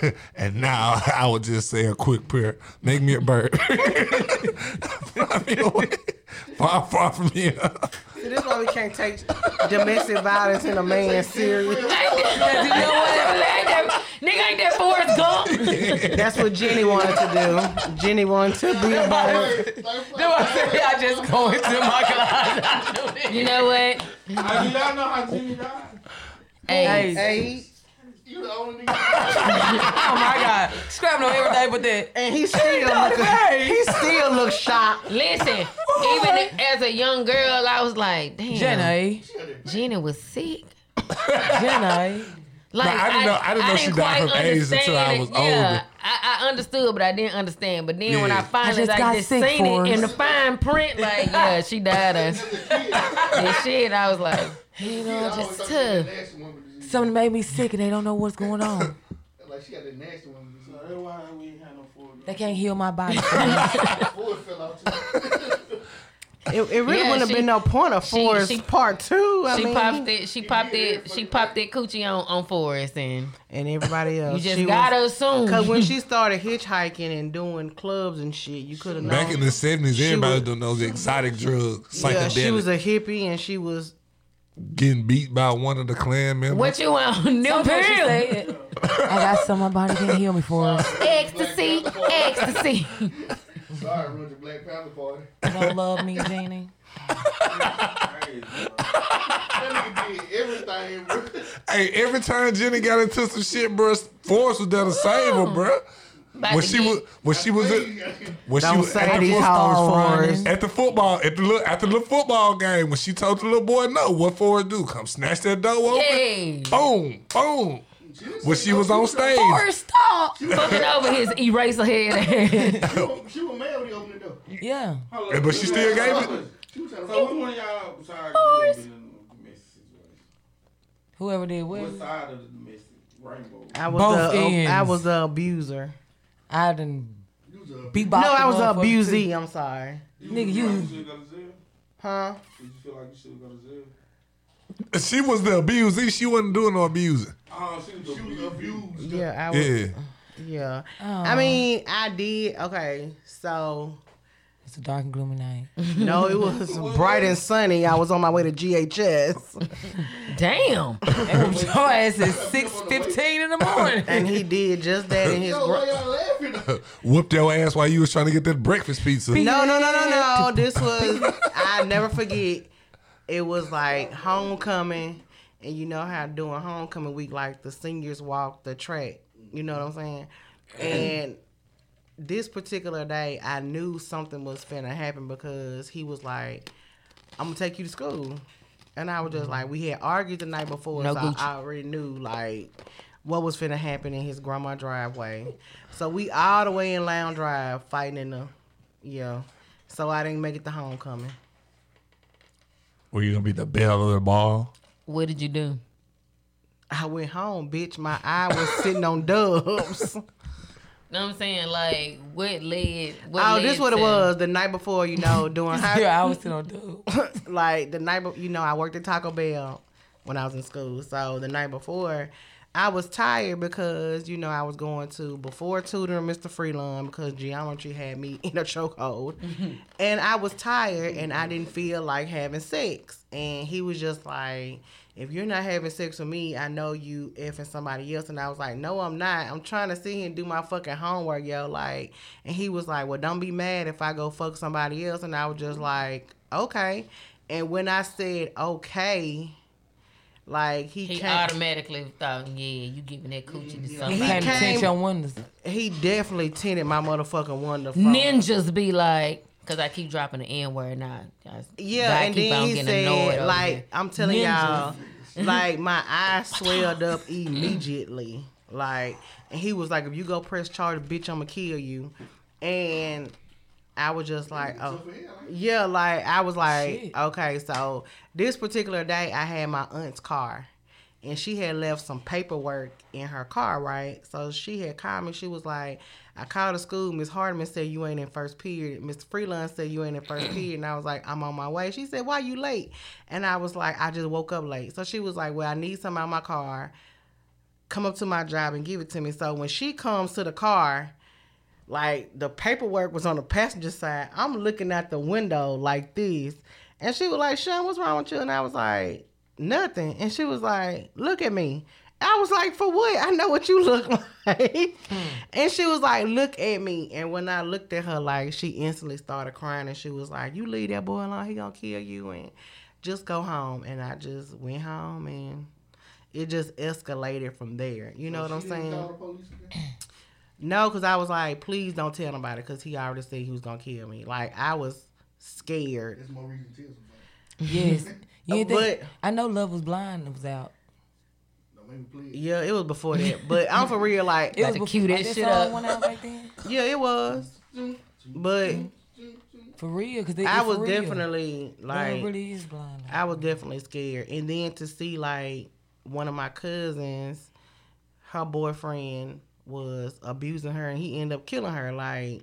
and now I would just say a quick prayer. Make me a bird. fly me away. Far, far from here. See, this why we can't take domestic violence in a man serious. you know what? Nigga ain't that Forrest Gump. That's what Jenny wanted to do. Jenny wanted to be a bird. Do I say I just go into my closet? You know what? How do y'all know how Jimmy died? Hey, Hey, You the only nigga. Oh my God. Scrapping on everything but that. and he still look, he still looks shocked. listen. Even as a young girl, I was like, damn. Jenny. Jenny eh? was sick. Jenny. Eh? Like I didn't know- I didn't know she died from AIDS until I understand was it. Yeah, older. I, I understood, but I didn't understand. But then when I finally I just like got just sick, seen it in the fine print, like yeah, she died of and shit. I was like, you know, I just thought she had tough. That nasty woman disease. Something made me sick and they don't know what's going on. Like she had that nasty woman disease. So that's why we ain't had no four. They can't heal my body. Before it fell out too. It, it really Yeah, wouldn't have been no point of she- Forrest she- part two. I She mean, popped it. She popped it. She popped that coochie on on Forrest, and and everybody else. you just she gotta was, assume. Cause when she started hitchhiking and doing clubs and shit, you could have known. Back in the seventies, everybody was was- doing those exotic drugs, yeah, she was a hippie and she was. Getting beat by one of the clan members. what you want? New pill, I got some my body can't heal me for ecstasy, ecstasy. Sorry, I ruined your Black Panther party. You don't love me, Jenny. Crazy, bro. That nigga did everything, bro. Hey, every time Jenny got into some shit, bro, Forrest was there to save her, oh. bro. About When she was, when she was, at, when she Don't was at the, these foot- hoes. Forrest. at the football, at the little, at the little football game, when she told the little boy, "No, what Forrest do? Come snatch that door open." Hey, Boom, boom. When she was on stage, Forrest, stop. fucking over his eraser head. She was, she was mad when he opened the door. Yeah. Hold up. but she still gave it. She was trying to So which one of y'all besides Forrest. you in a domestic situation? Whoever did What what? side of the domestic rainbow? I was Both the ends. I was the abuser. I didn't was No, I was the abusee. I'm sorry. Nigga, feel like you- should go to jail? Huh? Did you feel like you should go to jail? she was the abusee. She wasn't doing no abusing. Oh, she was, she was abused. Yeah, I was. Yeah. Yeah. Oh. I mean, I did. Okay, so It's a dark and gloomy night. no, it was bright and sunny. I was on my way to GHS, Damn. Your ass is six fifteen in the morning. and he did just that in his. Yo, Gr- why y'all laughing? though? Whooped your ass while you was trying to get that breakfast pizza. no, no, no, no, no. This was. I never forget. It was like homecoming, and you know how doing homecoming week, like the seniors walk the track. You know what I'm saying? And this particular day, I knew something was finna happen because he was like, "I'm gonna take you to school," and I was just mm-hmm. like, we had argued the night before, No so Gucci. I already knew like what was finna happen in his grandma driveway. So we all the way in Lounge Drive fighting in the, yeah. So I didn't make it to homecoming. Were you gonna be the belle of the ball? What did you do? I went home, bitch. My eye was sitting on dubs. know what I'm saying? Like, what led? What oh, led this what it was the night before, you know, doing high, Yeah, I was sitting on dude. like the night, be- you know, I worked at Taco Bell when I was in school. So the night before, I was tired because you know I was going to before tutoring Mr. Freeland because geometry had me in a chokehold, and I was tired and I didn't feel like having sex. And he was just like, "If you're not having sex with me, I know you effing somebody else." And I was like, "No, I'm not. I'm trying to sit here and do my fucking homework, yo." Like, and he was like, "Well, don't be mad if I go fuck somebody else." And I was just like, "Okay." And when I said okay, like he, He came, automatically thought, yeah, you giving that coochie to He somebody. came to came- tint your windows. he definitely tinted my motherfucking wonder phone. Ninjas be like, because I keep dropping the N word now. I- Yeah, I and keep then on he getting annoyed said, like. I'm telling Ninjas. y'all, like my eyes swelled up immediately. Like, and he was like, if you go press charge, bitch, I'ma kill you. And I was just like, oh, yeah, like I was like, Shit. okay, so this particular day I had my aunt's car. And she had left some paperwork in her car, right? So she had called me. She was like, I called the school. Miss Hardeman said you ain't in first period. Mr. Freeland said you ain't in first period. And I was like, I'm on my way. She said, Why you late? And I was like, I just woke up late. So she was like, Well, I need something out my car. Come up to my job and give it to me. So when she comes to the car, like the paperwork was on the passenger side. I'm looking out the window like this. And she was like, Sean, what's wrong with you? And I was like, nothing. And she was like, look at me. I was like, for what? I know what you look like. Hmm. And she was like, look at me. And when I looked at her, like, she instantly started crying. And she was like, you leave that boy alone. He gonna kill you. And just go home. And I just went home and it just escalated from there. You know what I'm didn't saying? call the police? No, because I was like, please don't tell nobody because he already said he was gonna kill me. Like I was scared. There's more reason to tell somebody. Yes. You ain't think, But- I know Love was blind was out. Don't make me plead. Yeah, it was before that. But I'm for real, like It was to before cue that like, shit song up. Went out then. yeah, it was. But For real, because I was definitely like really is blind. I was definitely scared. And then to see like one of my cousins, her boyfriend was abusing her and he ended up killing her. Like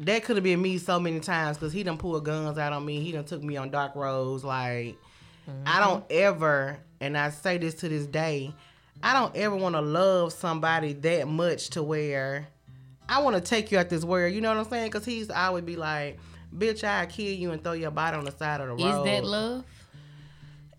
that could have been me so many times because he done pulled guns out on me. He done took me on dark roads. Like I don't ever, and I say this to this day, I don't ever want to love somebody that much to where I want to take you out this world. You know what I'm saying? Because he's I would be like, bitch, I kill you and throw your body on the side of the road. Is that love?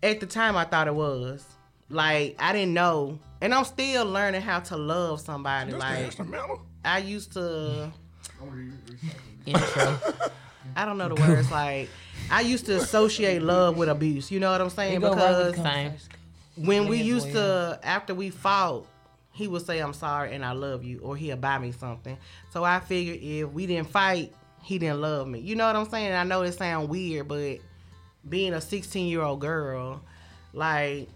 At the time, I thought it was. Like I didn't know, and I'm still learning how to love somebody. That's the like instrumental. I used to. I'm re- recycling. Intro. I don't know the words. Like I used to associate love with abuse. You know what I'm saying? Right Because with the Same. conversation. when we used to after we fought he would say i'm sorry and i love you or he'll buy me something so i figured if we didn't fight he didn't love me you know what i'm saying i know it sounds weird but being a 16 year old girl like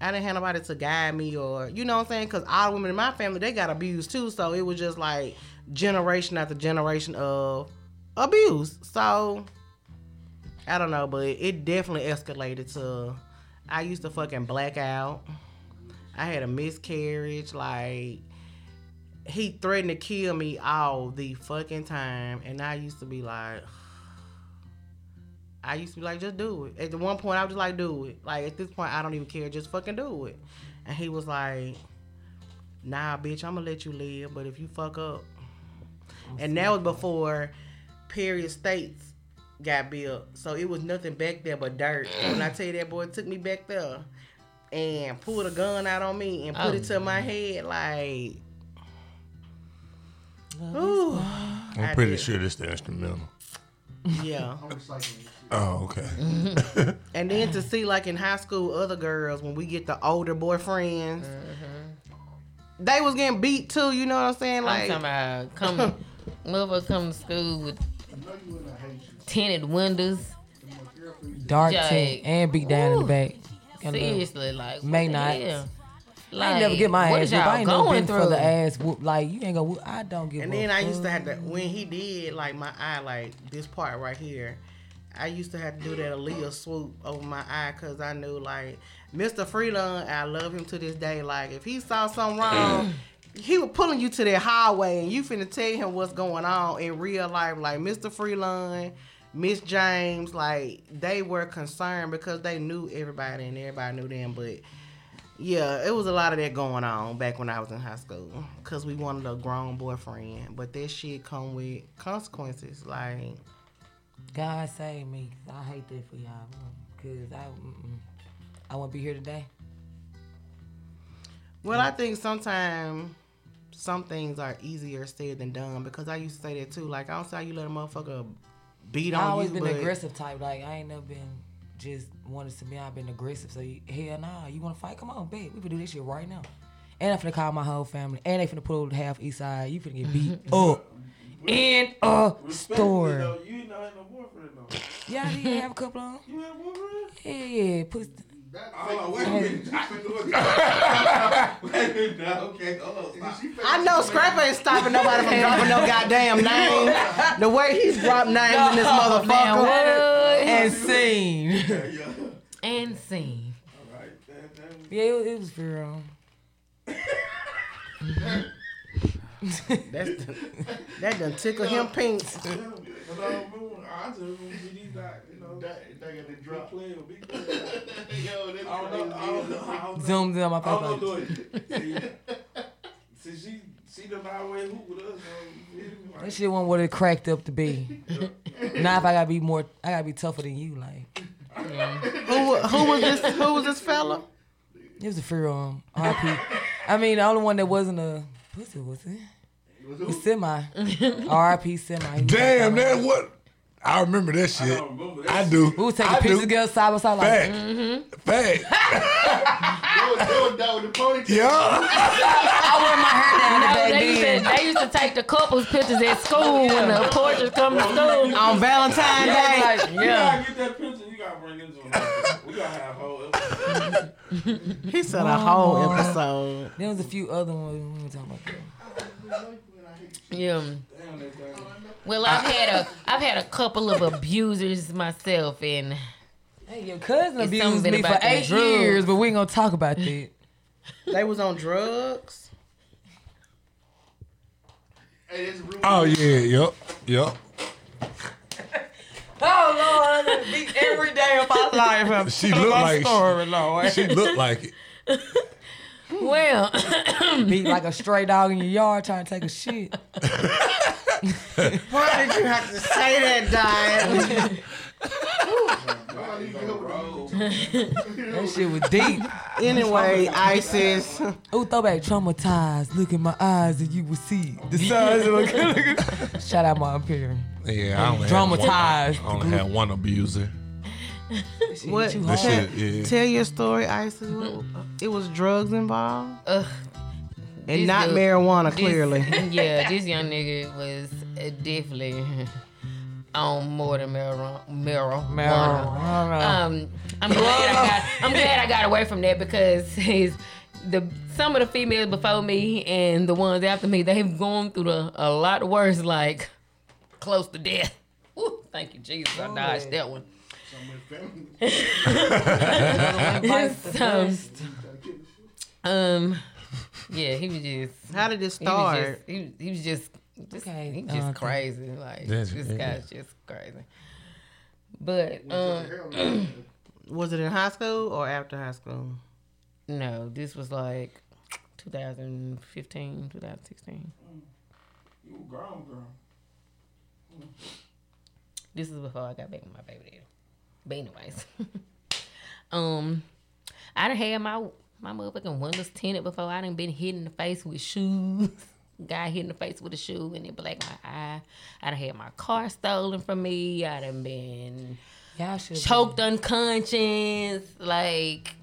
i didn't have nobody to guide me or you know what i'm saying because all women in my family they got abused too so it was just like generation after generation of abuse so I don't know, but it definitely escalated to I used to fucking black out. I had a miscarriage, like he threatened to kill me all the fucking time and I used to be like I used to be like, just do it. At the one point I was just like, do it. Like at this point I don't even care, just fucking do it. And he was like, Nah, bitch, I'm gonna let you live, but if you fuck up and that was before Perry Estates got built. So it was nothing back there but dirt. when I tell you that boy took me back there and pulled a gun out on me and put Oh. it to oh, my head like Ooh. I'm pretty sure this is the instrumental. Yeah. I'm recycling this. Oh, okay. And then to see like in high school other girls when we get the older boyfriends mm-hmm. they was getting beat too, you know what I'm saying? I'm Like talking about come, motherfucker come to school with You know you wouldn't hate you. tinted windows. Dark Jake. tint and beat down in the Ooh. back. Got a little- Seriously, like May what the not. hell? I ain't never get my what ass is whooped. I y'all ain't never been through? for the ass whoop. Like you ain't gonna. Whoop. I don't get. And a then I used to have to when he did like my eye, like this part right here. I used to have to do that Aaliyah swoop over my eye because I knew like Mr. Freeland. I love him to this day. Like if he saw something wrong, he was pulling you to that highway and you finna tell him what's going on in real life. Like Mr. Freeland, Miss James, like they were concerned because they knew everybody and everybody knew them, but. Yeah, it was a lot of that going on back when I was in high school because we wanted a grown boyfriend, but that shit come with consequences. Like, God save me. I hate that for y'all. Cause I, mm-mm. I won't be here today. well, I think sometimes some things are easier said than done because I used to say that too. Like, I don't say how you let a motherfucker beat on. You. I on always been but aggressive type. Like I ain't never been just wanted to be. I've been aggressive. So you, hell nah, you want to fight? Come on, babe. We can do this shit right now. And I'm finna call my whole family. And they finna pull over to half east side. You finna get beat up in a Respectfully, store. though, you ain't not had no boyfriend though. Yeah, I did have a couple of them. You had a boyfriend? Yeah, yeah. Push. Oh, wait a minute. wait a minute. Okay, hold on. I know Scrapper ain't stopping nobody from dropping no goddamn name. The way he's dropped names in this Now motherfucker. what? And scene. Yeah, yeah. And scene. All right. That, that, Yeah, it, was- it was for um. That's that done tickle him pink. Cause I. I just remember these guys, you know, That, that got the big drop. player, big player. Yo, that's I don't know. I don't know. I don't know. Zoomed in on my I don't know. Do. See, see, she see them always hoop with us. So you feel me? That shit wasn't what it cracked up to be. now if I gotta be more, I gotta be tougher than you. Like Who who was this? Who was this fella? it was a free um RP. I mean, the only one that wasn't a pussy was it? Was It was semi. RP semi. Damn, like, that what? I remember that shit. don't remember that I shit. do. We was taking I pictures do. together side by side like. Fact. Mm-hmm. Fact. They was, they was with the ponytail. Yeah. I wear my hair down No, back they used, to, they used to take the couples pictures at school when the portraits come to school. On Valentine's Day. Like, You yeah. gotta get that picture. You gotta bring this on. We gotta have a whole episode. He said a whole episode. There was a few other ones we were talking about. That. Yeah. Damn, that thing. Well, I've had a I've had a couple of abusers myself, and Hey, your cousin It's abused something me for about them eight drugs. years, but we ain't gonna talk about that. They was on drugs. Hey, that's real Oh yeah. Yup. Yup. Oh Lord, I every day of my life. She looked like story, Lord. she looked like it. well, be like a stray dog in your yard trying to take a shit. Why did you have to say that, Diane? That shit was deep. anyway, ISIS. Ooh, throwback traumatized. Look in my eyes and you will see the size of a Shout out my appearance. Yeah, I only Traumatized. Had one, I only had one abuser. What? you hard. shit. Yeah. Tell your story, ISIS. It was drugs involved, ugh, and This not dude- marijuana. this- Clearly, yeah, this young nigga was uh, definitely on more than marijuana. marijuana. Marijuana. Um, I'm glad I got I'm glad I got away from that because his the some of the females before me and the ones after me they've gone through the, a lot worse, like close to death. Woo, thank you, Jesus. I dodged that one. So, um, yeah, he was just. how did it He was start? just, he, he was just, just Okay, he was just uh, crazy. Like That's- this yeah. guy's just crazy. But um, Was it in high school or after high school? no, this was like 2015, 2016. You a grown girl. This is before I got back with my baby daddy. But anyways, um, I done had my my motherfucking windows tinted before. I done been hit in the face with shoes. Guy hit in the face with a shoe and it blacked my eye. I done had my car stolen from me. I done been Y'all choked unconscious. Like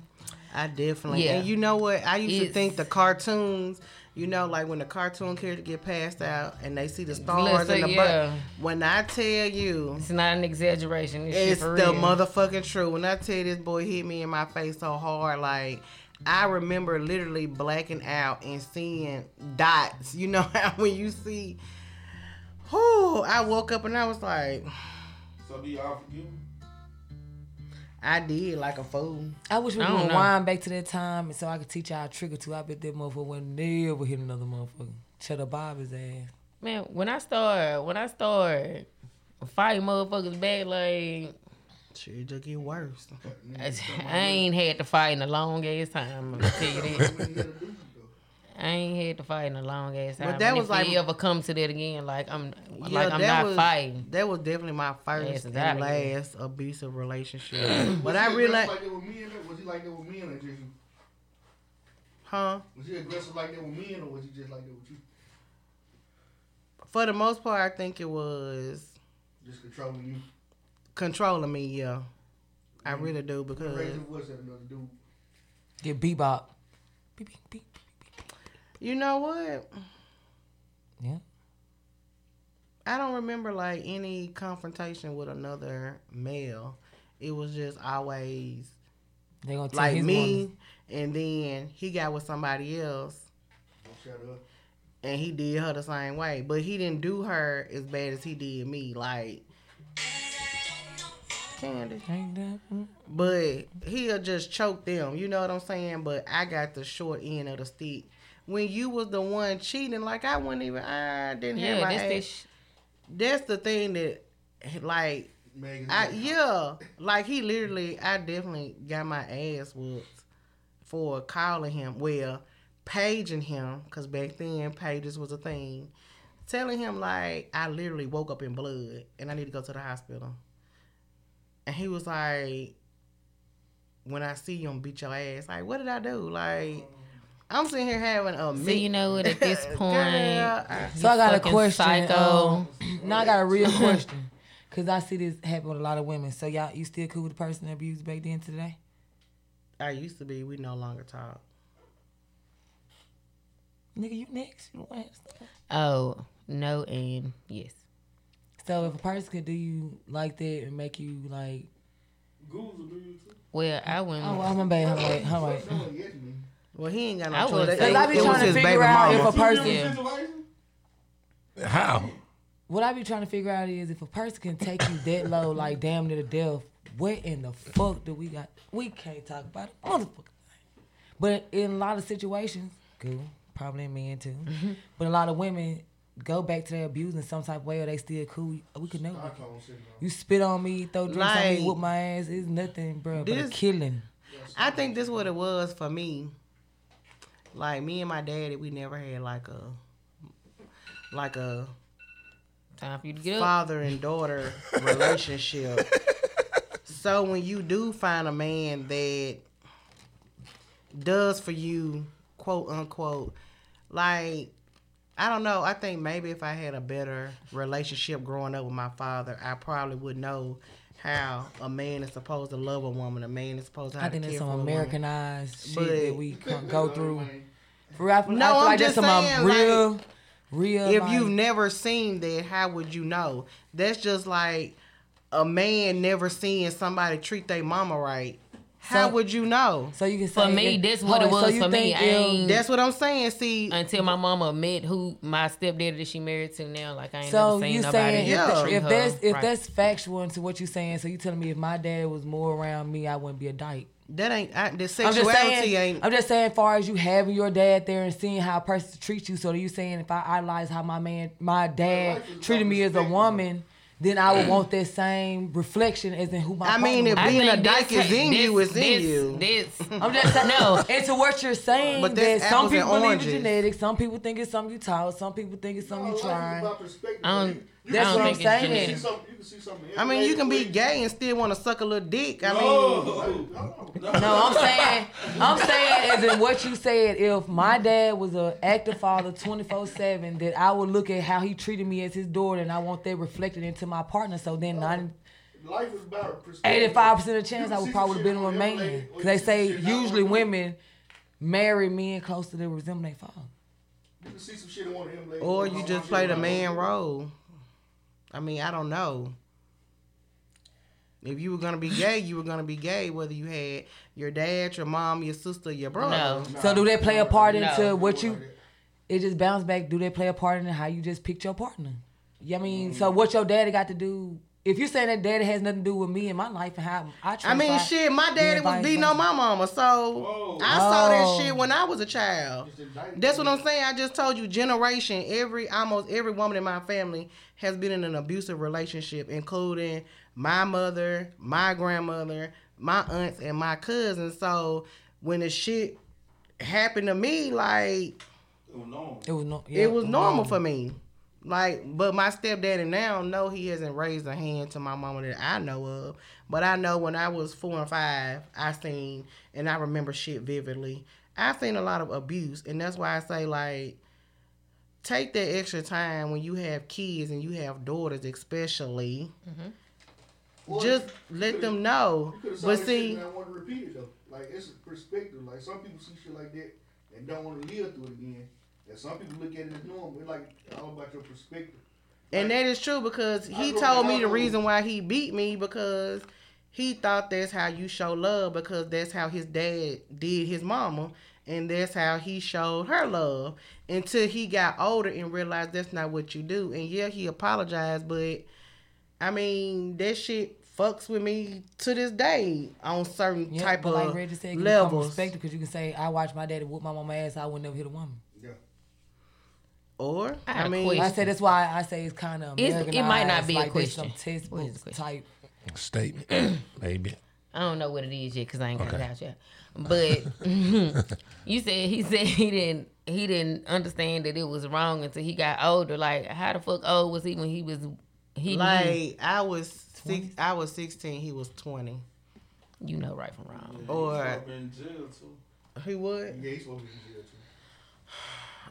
I definitely. Yeah. And you know what? I used to think the cartoons. You know, like when the cartoon character get passed out and they see the stars Listen, and the yeah. bu- When I tell you, it's not an exaggeration. This shit It's for the real. motherfucking truth. When I tell you this boy hit me in my face so hard, like I remember literally blacking out and seeing dots. You know how when you see, whoo, I woke up and I was like, So do y'all forgive me? I did like a fool. I wish we I could rewind back to that time and so I could teach y'all a trick or two. I bet that motherfucker would never hit another motherfucker. Cheddar Bob his ass. Man, when I start, when I start fighting motherfuckers back, like Shit just get worse. I, I ain't had to fight in a long ass time. I'm gonna tell you that. I ain't had to fight in a long ass time. But that And was if like- we ever come to that again, like I'm, like Yeah, I'm that not was- fighting. That was definitely my first Yes, and outta here. last abusive relationship. But he I aggressive realized, like that with men? or Was he like that with men or just huh? Was he aggressive like that with men or was he just like that with you? For the most part, I think it was Just controlling you. controlling me. Yeah, I mm-hmm. really do Raise because your voice at another dude. Get bebop. Beep, beep, beep. You know what? Yeah. I don't remember like any confrontation with another male. It was just always They gonna tell like me, woman. and then he got with somebody else, and he did her the same way. But he didn't do her as bad as he did me. Like Candy. Ain't that-. But he'll just choke them. You know what I'm saying? But I got the short end of the stick. When you was the one cheating, like I wouldn't even. I didn't have Yeah, my. that's ass- Sh- that's the thing that, like, Megan. I yeah, like he literally, I definitely got my ass whooped for calling him. Well, paging him because back then pages was a thing, telling him like I literally woke up in blood and I need to go to the hospital. And he was like, "When I see you, I'm beat your ass." Like, what did I do? Like, uh-huh. I'm sitting here having a. So you know what? At this point, Girl, I- So I got a question. psycho. Um, now I got a real question. Cause I see this happen with a lot of women. So y'all, you still cool with the person that abused back then to today? I used to be. We no longer talk. Nigga, you next. You Oh no, and yes. So if a person could do you like that and make you like, Goons will too. Well, I wouldn't. oh, I'm a bad. Hold on, wait, hold on. wait. Someone yes me. Well, he ain't got no I choice. would It- say- it- Cause I be it trying to figure baby out if a person. How? What I be trying to figure out is if a person can take you that low, like damn near to death, what in the fuck do we got? We can't talk about it, motherfucker. But in a lot of situations, cool, probably in men too, mm-hmm. but a lot of women go back to their abuse in some type of way, or they still cool. We could never. You spit on me, throw drinks on Like, me, whoop my ass. It's nothing, bro, but a killing. I think this what it was for me. Like me and my daddy, we never had like a like a Time for you to get up. father and daughter relationship. so when you do find a man that does for you, quote unquote, like I don't know. I think maybe if I had a better relationship growing up with my father, I probably would know how a man is supposed to love a woman. A man is supposed to. How I think to that's care some a woman. Americanized shit But- that we go through. For I No, I feel I'm like just that's some um, saying, real, real. if like- you've never seen that, how would you know? That's just like a man never seeing somebody treat their mama right. How So- would you know? So you can say For me, if- that's what it hold on, was you for me. think I if- That's what I'm saying. See, Until my mama met who my stepdaddy that she married to now, like I ain't So never seen you nobody saying Yeah. if, treat if her that's if right. that's factual into what you're saying, so you telling me if my dad was more around me, I wouldn't be a dyke. that ain't I, the I'm just saying. ain't. I'm just saying, far as you having your dad there and seeing how a person treats you. So you saying if I idolize how my man, my dad life treated me as a respect, woman, then I would want that same reflection as in who my. I mean, partner if was. I being a dyke is in this- you, it's in this- you. This, I'm just saying, No. And to what you're saying, But that some people believe in genetics, some people think it's something you taught, some people think it's something you trying. I don't- That's what I'm think it's saying. genetic. I mean, you can be gay and still want to suck a little dick. I mean, No, No, I'm saying, I'm saying, as in what you said. If my dad was an active father, 24 seven, that I would look at how he treated me as his daughter, and I want that reflected into my partner. So then, 90, Life is about 85 percent of chance I would probably some been with a on man, your lady, or because they say usually women marry men close to their resemble their father. You can see some shit on one of them ladies. or you just play the man role. I mean, I don't know. If you were gonna be gay, you were gonna be gay, whether you had your dad, your mom, your sister, your brother. no. So do they play a part into No. what you? It just bounce back. Do they play a part in how you just picked your partner? Yeah, I mean, so mm. what your daddy got to do? If you're saying that daddy has nothing to do with me and my life and how I, I mean, shit, my daddy was beating on my mama, so Whoa. I saw that Oh. shit when I was a child. That's what I'm saying. I just told you, generation, every almost every woman in my family has been in an abusive relationship, including my mother, my grandmother, my aunts, and my cousins. So when the shit happened to me, like It was normal. It was no. yeah, it was normal for me. Like, but my stepdaddy now, no, he hasn't raised a hand to my mama that I know of. But I know when I was four and five, I seen and I remember shit vividly. I've seen a lot of abuse, and that's why I say like, take that extra time when you have kids and you have daughters, especially. Mm-hmm. Or Just let them know. You could saw But see, and I want to repeat it though. Like it's a perspective. Like some people see shit like that and don't want to live through it again. And some people look at it as normal. It's like all about your perspective. And Like, that is true because he told me the reason why he beat me because he thought that's how you show love because that's how his dad did his mama and that's how he showed her love until he got older and realized that's not what you do. And yeah, he apologized, but I mean that shit fucks with me to this day on certain Yeah, type but of like Reggie said, you become levels. respected because you can say, "I watched my daddy whoop my mama ass. I would never hit a woman." Yeah. Or I had I a mean, question. I say that's why I say it's kind of It's- it might not be a like there's question. Some What is textbook the question? type. Statement, maybe. I don't know what it is yet because I ain't got it out yet. But you said he said he didn't he didn't understand that it was wrong until he got older. Like how the fuck old was he when he was he knew- Like I was six, I was sixteen. He was twenty. you know right from wrong. Or I've been in jail too. he would. Yeah, he's supposed to be in jail too.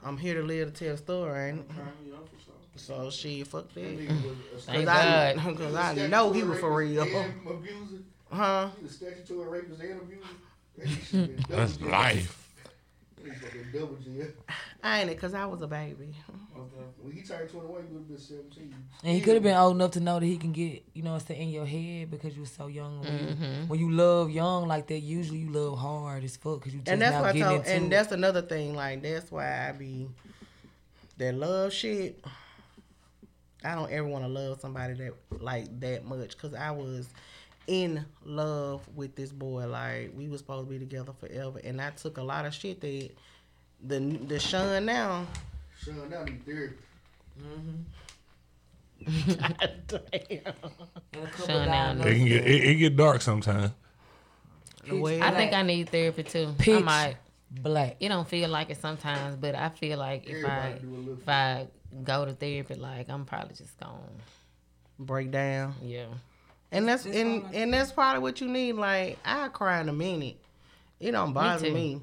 I'm here to live to tell the story, ain't it? Prime young for sure. So she fuck That that. nigga was a Thank Cause I, God. cause I know he was for real. Huh? He was statutory rapist and abuser. That nigga should've been double That's life. That nigga fucking double jail. I ain't it, cause I was a baby. Most definitely. When he turned 21, he would have been 17. And he could have been old enough to know that he can get, you know, what I'm saying, in your head because you were so young. When, Mm-hmm. you, when you love young like that, usually you love hard as fuck because you just and that's now why I getting told, into and it. that's another thing. Like that's why I be that love shit. I don't ever want to love somebody that like that much because I was in love with this boy. Like we was supposed to be together forever, and I took a lot of shit that the the Sean now. Sean, now need therapy. Damn. And a couple Shut down. It can get it, it get dark sometimes. Well, I think I need therapy too. I Pitch might. black. It don't feel like it sometimes, but I feel like if I Everybody do a little. if I go to therapy, like I'm probably just gonna break down. yeah. And that's That's and all I- and that's probably what you need. Like I cry in a minute. It don't bother too. me.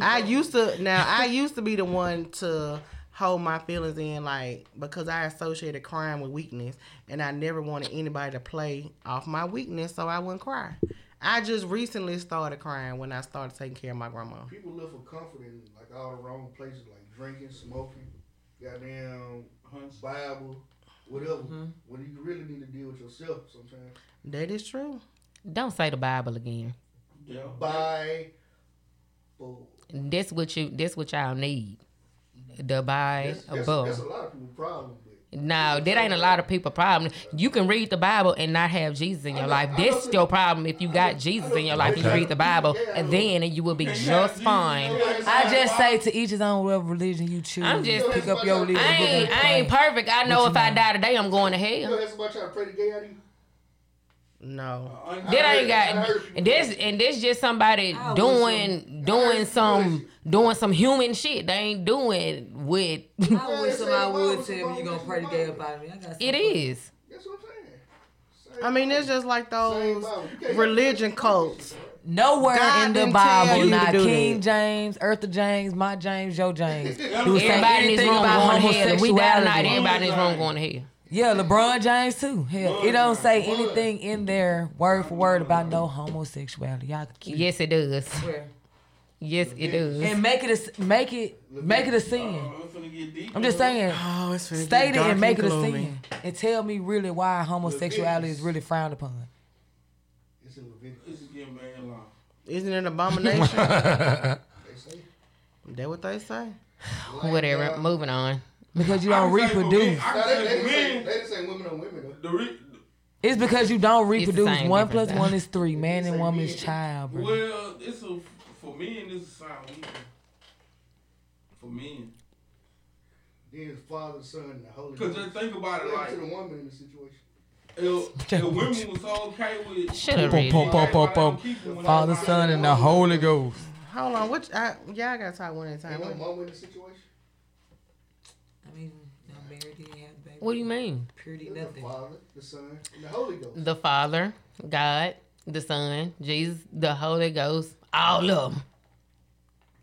I used to now I used to be the one to hold my feelings in like because I associated crying with weakness and I never wanted anybody to play off my weakness so I wouldn't cry. I just recently started crying when I started taking care of my grandma. People look for comfort in like all the wrong places, like drinking, smoking, goddamn Bible, whatever. Mm-hmm. When you really need to deal with yourself sometimes. That is true. Don't say the Bible again. Yeah. Bible. That's what you. That's what y'all need. The Bible. That's, that's, that's a lot of people's problem. But No, that ain't a lot of people problem. You can read the Bible and not have Jesus in your life. That's your problem. If you got Jesus in your life and you read the Bible, and then you will be just fine. I just say to each his own, whatever religion you choose. I'm just- pick up your religion. I ain't, I ain't perfect. I know if I die today, I'm going to you hell. know that's about trying to pray the gay out of you? No. That ain't got and this and this just somebody I wish doing doing some doing some human shit. They ain't doing with I wish somebody would tell me you gonna pray the gay about me. I got it is. That's what I'm saying. I mean it's just like those Bible. You can't- religion cults. Nowhere God in the Bible, not King that. James, Eartha James, my James, your James. do say Everybody in this room about going to hell. We die homosexuality. tonight, everybody in this room going to hell. Yeah, LeBron James too. Hell, it don't say anything in there word for word about no homosexuality. Y'all can keep Yes, it does. Where? Yes, it does. and make it a s- make it make it a uh, sin. I'm deep. I'm just saying, Oh, it's finna state it get dark and make it a gloomy. sin, and tell me really why homosexuality is really frowned upon. It's in Leviticus. Is getting bad law. Isn't it an abomination? They say. that what they say? Whatever. Moving on. Because you don't can say for reproduce. I they, say they, for didn't say, men. they didn't say women on women though. The re- It's because you don't reproduce. One plus difference, one is three. Man and Same woman is child. Bro. well, it's a for men. This is sound weaker. For men, Then the Father, Son, and the Holy because Ghost. just think about it, like to the woman in the situation. if, if women was okay with Should have read pum, it. pum, pum, pum. Father, Son, and the Holy Ghost. Hold on, which I yeah, I gotta talk one at a Ain't time. no mama in the situation. I mean, now Mary didn't have baby. What do you mean? Purity, The nothing. Father, the Son, and the Holy Ghost. The Father, God, the Son, Jesus, the Holy Ghost, all of them.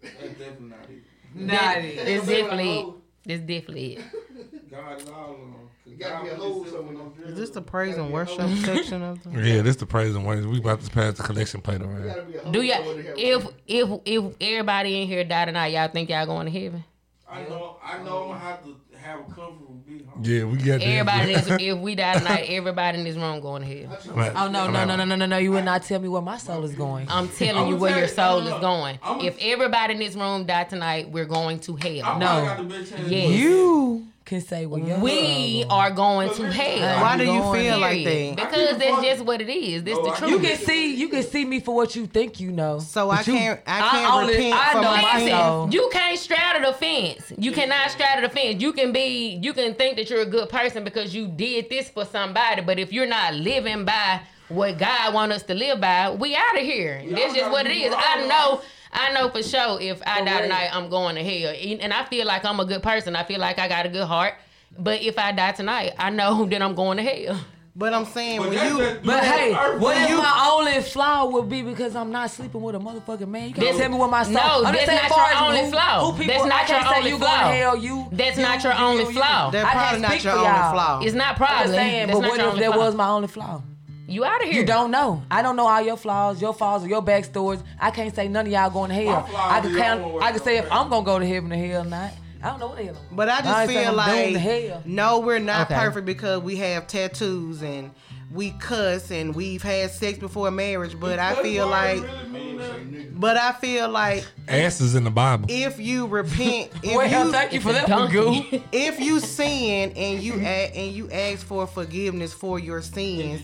That's definitely not it. Not It's it. Ain't no definitely it. It's definitely it. God is all of them. 'Cause You gotta be a put hole himself somewhere. in Is this the praise and Gotta be a worship section of the? Yeah, this the praise and worship. We about to pass the collection plate around. gotta be a hole Do y'all somewhere to have if if if everybody in here die tonight, y'all think y'all going to heaven? I know. I know. I'm gonna have to have a comfortable big. Yeah, we got that. Everybody in this, if we die tonight, everybody in this room going to hell. Right. Oh no, no, no, no, no, no, no! You would not tell me where my soul is going. I'm telling you where your soul no, no, is going. If everybody in this room die tonight, we're going to hell. No. probably got the best chance. Yes. You can say where your We are going to hell. Why do you going feel like that? Because that's just what it is. This No, the truth. You can see, you can see me for what you think you know. So I you- can't I can't only- repent I for know my my You can't straddle the fence. You cannot straddle the fence. You can be, you can think that you're a good person because you did this for somebody, but if you're not living by what God want us to live by, we out of here. That's just what it is. I know. I know for sure if I die tonight, I'm going to hell. And and I feel like I'm a good person. I feel like I got a good heart. But if I die tonight, I know that I'm going to hell. But I'm saying But when you, that- But hey, earth what if you- my only flaw would be because I'm not sleeping with a motherfucking man? You can't That's- tell me what my no. I'm that's saying, not far your only who- flaw. Who people, That's not I can't your say only you flaw. Going to hell, you. That's you, not your you, only you, you. flaw. that's I can't probably not speak your only y'all. flaw. It's not I'm probably. saying, That's but not what if only that was my only flaw? You out of here. You don't know. I don't know all your flaws, your flaws, or your backstories. I can't say none of y'all going to hell. I can count. I can say if. I'm gonna go to heaven or hell or not. I don't know what the hell. But I just ain't saying feel I'm doomed to like hell. no, we're not Okay. perfect because we have tattoos and we cuss and we've had sex before marriage. But I feel like, Really but I feel like Ass is in the Bible. if you repent, if Well, you thank you for that one, Goo. if you sin and you a- and you ask for forgiveness for your sins,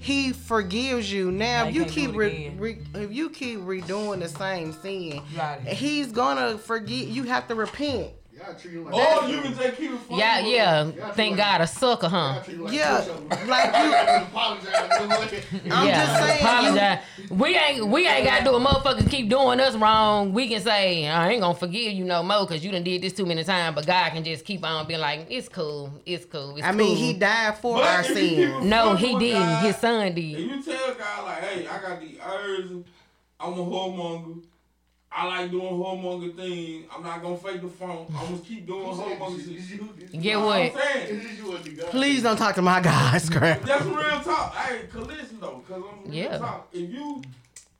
he forgives you. Now, Now if you you can't do keep re- re- if you keep redoing the same sin, You outta here. he's gonna forget. You have to repent. Y'all treat him like Or you can just keep it funny. Yeah, with yeah. it. Thank God, a sucker, huh? Y'all treat him like Yeah, like you- I'm yeah, just saying, apologize. We ain't we ain't got to do a motherfucker keep doing us wrong. We can say I ain't gonna forgive you no more because you done did this too many times. But God can just keep on being like, it's cool, it's cool. It's I mean, he died for But our if you sins. No, he didn't. God, His son If did. you tell God like, hey, I got the urge, I'm a whoremonger. I like doing whoremonger things. I'm not gonna fake the phone. I'm gonna keep doing whoremonger shit. Get You know what? I'm? Please don't talk to my guys, crap. That's real talk. Hey, cause listen though, cause I'm real Yeah. talk. If you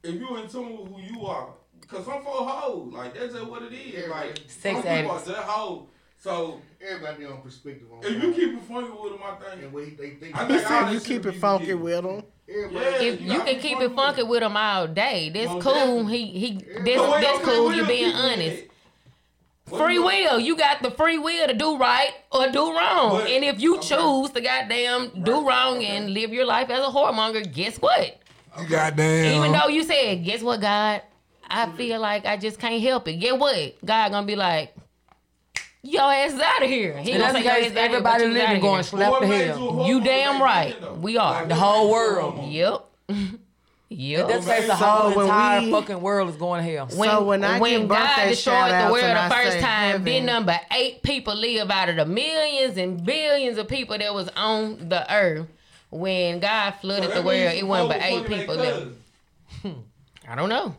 if you in tune with who you are, cause some for hoes, like that's just what it is. Like Sex some people are addicts. just hoes. So Everybody on perspective on if you keep it funky with them, I think. and way they think. I He think said you keep it funky with him. Everybody, Yeah. If you can keep it funky with him all day, that's Most cool. definitely. He he, So that's, what that's you- cool. You you being honest. Free you- will. You got the free will to do right or do wrong. But- and if you okay. choose to goddamn do wrong okay. and live your life as a whoremonger, guess what? You goddamn. Even though you said, guess what, God? I feel like I just can't help it. Get what? God gonna be like, your ass out of here. He And gonna that's say ass because is here, everybody living going here. slap the hell. You damn right. We are. Like, The whole made you a world. whoremonger? Yep. That's Yep. because the So whole when entire we- fucking world is going to hell. When, So when I when give God birthday destroyed the world the first time, heaven- did number eight people live out of the millions and billions of people that was on the earth. When God flooded that the world, it wasn't but eight people their left. cousins. I don't know.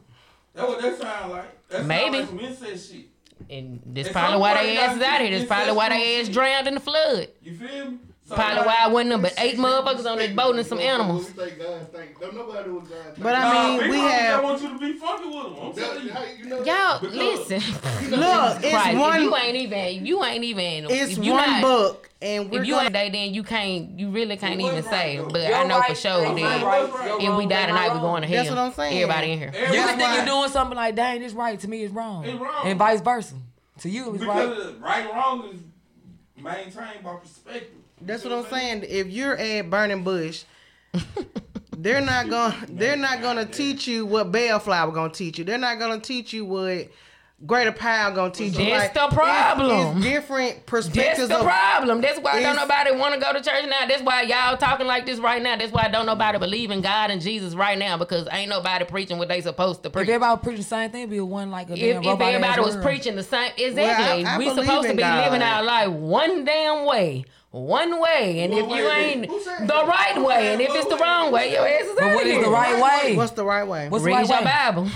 That's what that sound like. That Maybe. Sound like some incest shit. And that's At probably why they asses gotta out here. That's probably why they ass drowned in the flood. You feel me? So Probably why I wasn't number eight motherfuckers on this boat and some animals. We think God think. Don't nobody was God think. But I mean, big we have- that want you to be funky with them. I'm That- telling you. how you know Y'all, Because- listen. Look, it's Right, if one. you ain't even, you ain't even. It's if one not, book, and we're If you gonna. ain't they, then you can't. You really can't even right, say. though? But You're I know for sure you're that right, If we die you're tonight, we wrong. going to hell. That's what I'm saying. Everybody in here. You think why- you're doing something like, dang, this right to me is wrong. It's wrong. And vice versa. To you, it's right. Because right and wrong is maintained by perspective. That's what I'm saying. If you're at Burning Bush, they're not going. to They're not going to teach you what Bellflower going to teach you. They're not going to teach you what Greater Power going to teach you. That's the problem. It's, different perspectives. That's perspectives the of. problem. That's why don't nobody want to go to church now. That's why y'all talking like this right now. That's why don't nobody believe in God and Jesus right now because ain't nobody preaching what they supposed to preach. If preach. everybody preaching the same thing, it'd be one like a If, damn if everybody was world. preaching the same, exactly, I we supposed to be God. living our life one damn way, one way, and What if way you ain't the right Who way, and if it's the wrong Who way, your said- ass is But out what of is the right way? What's the right way? What's the Read right your way? Bible.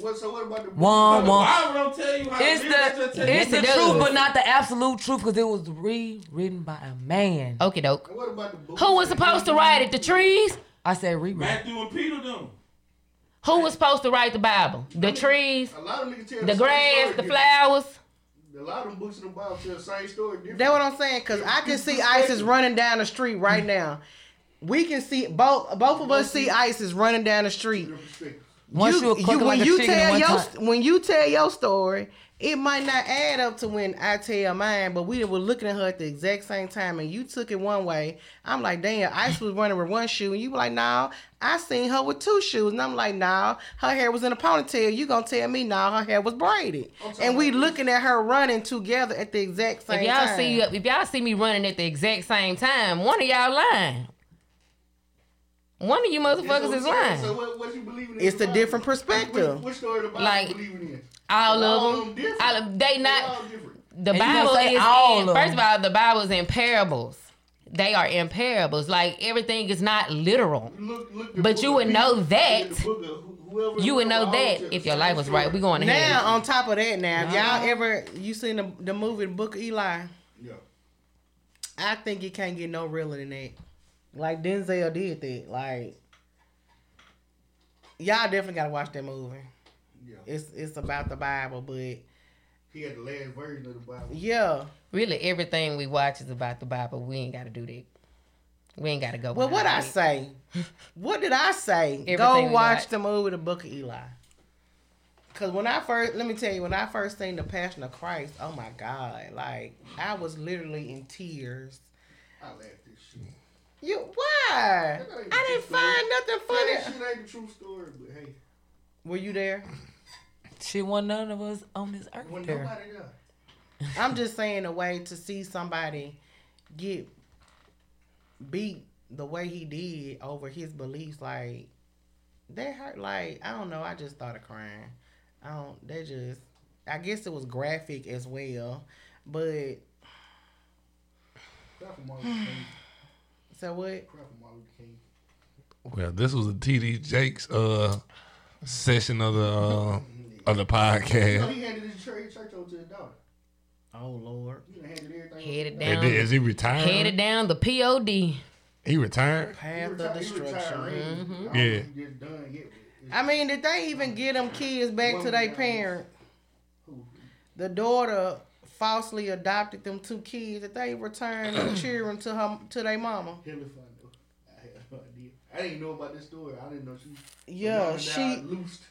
What, so what about the One, The one. Bible don't tell you how to It's it just the tell you it's the Yes, it truth, but not the absolute truth, because it was rewritten by a man. Okie doke. What about the book? Who was supposed to write it? The trees? I said rewrite. Matthew and Peter them. Who was supposed to write the Bible? The trees, A lot of niggas tell the grass, the flowers. A lot of them books in the Bible tell the same story different. That's what I'm saying. Cause I can see ISIS running down the street right now. We can see both. Both of us see ISIS running down the street. Once you, you, cook when like a you tell your time. when you tell your story, it might not add up to when I tell mine. But we were looking at her at the exact same time, and you took it one way. I'm like, damn, Ice was running with one shoe, and you were like, no, I seen her with two shoes, and I'm like, no, her hair was in a ponytail. You gonna tell me now her hair was braided? And we looking at her running together at the exact same If y'all time. see if y'all see me running at the exact same time, one of y'all lying. One of you motherfuckers is lying. So lying. what, what you believe in? It's a different Bible? perspective. Which, which story of the Bible Like, you believing in? All All of of them. them. All of, they They not. all different. The And you gonna Bible is all in, of first of all, the Bible is in parables. They are in parables. Like everything is not literal. Look, look But you would know that. the book of who- whoever- You would know that if your life was right. We going to Now, on top of that, now, if y'all ever you seen the the movie The Book of Eli, Yeah. I think it can't get no realer than that. Like Denzel did that. Like y'all definitely gotta watch that movie. Yeah. It's it's about the Bible, but He had the last version of the Bible. yeah. Really, everything we watch is about the Bible. We ain't got to do that. We ain't got to go. Well, what I it. say? what did I say? Everything Go watch watch. the movie The Book of Eli. Cause when I first, let me tell you, when I first seen The Passion of Christ, oh my God, like I was literally in tears. I laughed this shit. You why? I didn't the truth, find nothing That funny. shit ain't the true story, but hey, Were you there? Shit, wasn't none of us on this earth when there. nobody there. I'm just saying a way to see somebody get beat the way he did over his beliefs, like that hurt. Like I don't know. I just started crying. I don't. They just. I guess it was graphic as well, but Cry for Martin Luther King. so what? Cry for Martin Luther King. Well, this was a TD Jakes uh session of the uh, of the You know, podcast. he handed his church, church over to his daughter. Oh Lord, He handed everything. Headed down. Is he retired? Headed down the POD. He retired. path of retired- he destruction. retired mm-hmm. already. I Yeah. if he just done yet, but I mean, did they even get them kids back to their parent? The daughter falsely adopted them two kids that they returned the children to her to their mama. it's hella fun. I had no idea. I didn't know about this story. I didn't know she. Yeah, she died loosed.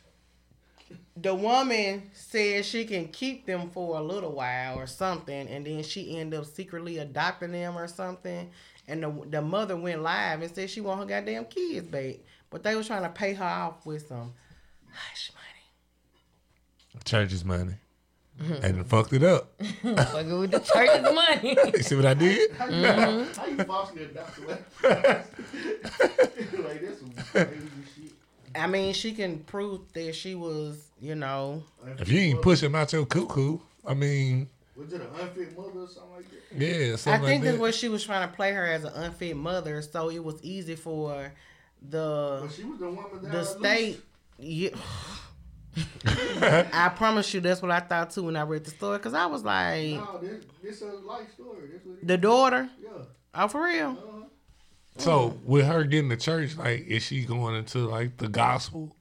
The woman said she can keep them for a little while or something, and then she end up secretly adopting them or something. And the the mother went live and said she want her goddamn kids back, but they was trying to pay her off with some hush money. Church's money. And fucked it up. Fucking with the church's money. You see what I did? How you, Mm-hmm. how you falsely adopt a like this some crazy shit. I mean, she can prove that she was, you know, If you ain't push him out your cuckoo, I mean, Was it an unfit mother or something like that? yeah, so I think like that's what she was trying to play her as an unfit mother, so it was easy for the But she was the woman that the state. Yeah. I promise you, that's what I thought too when I read the story, cause I was like, No, this this a life story. This what the daughter. Yeah. Oh, for real? Uh-huh. So with her getting to church, like, is she going into like the gospel?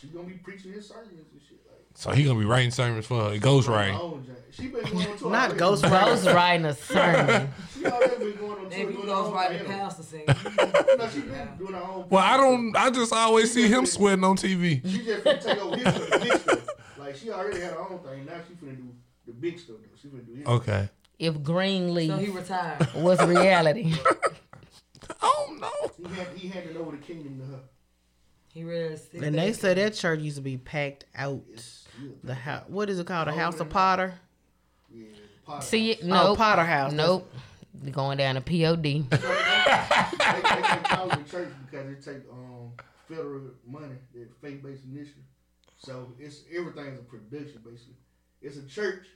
She gonna be preaching his sermons and shit like. So he gonna be writing sermons for her. Ghost her writing. own joint. She been going on tour. Not already. ghost Ghost writing a sermon. She already been going on tour. If you doing her goes by the thing. pastor saying, No, she been doing her own. Well, I don't. I just always see him sweating on TV. She just finna take over his the big stuff. Like she already had her own thing. Now she finna do the big stuff. Though. She finna do his. Okay. If so he Greenleaf retired. was reality. Oh no. He had he handed over the kingdom to her. He read six And they days. said that church used to be packed out. The house, what is it called? The House of Potter. Yeah, Potter. See it? Oh, Nope. Potter House. Nope. Going down to POD. they, they can't call it a church because it take um federal money, that faith based initiative. So it's everything's a production basically. It's a church,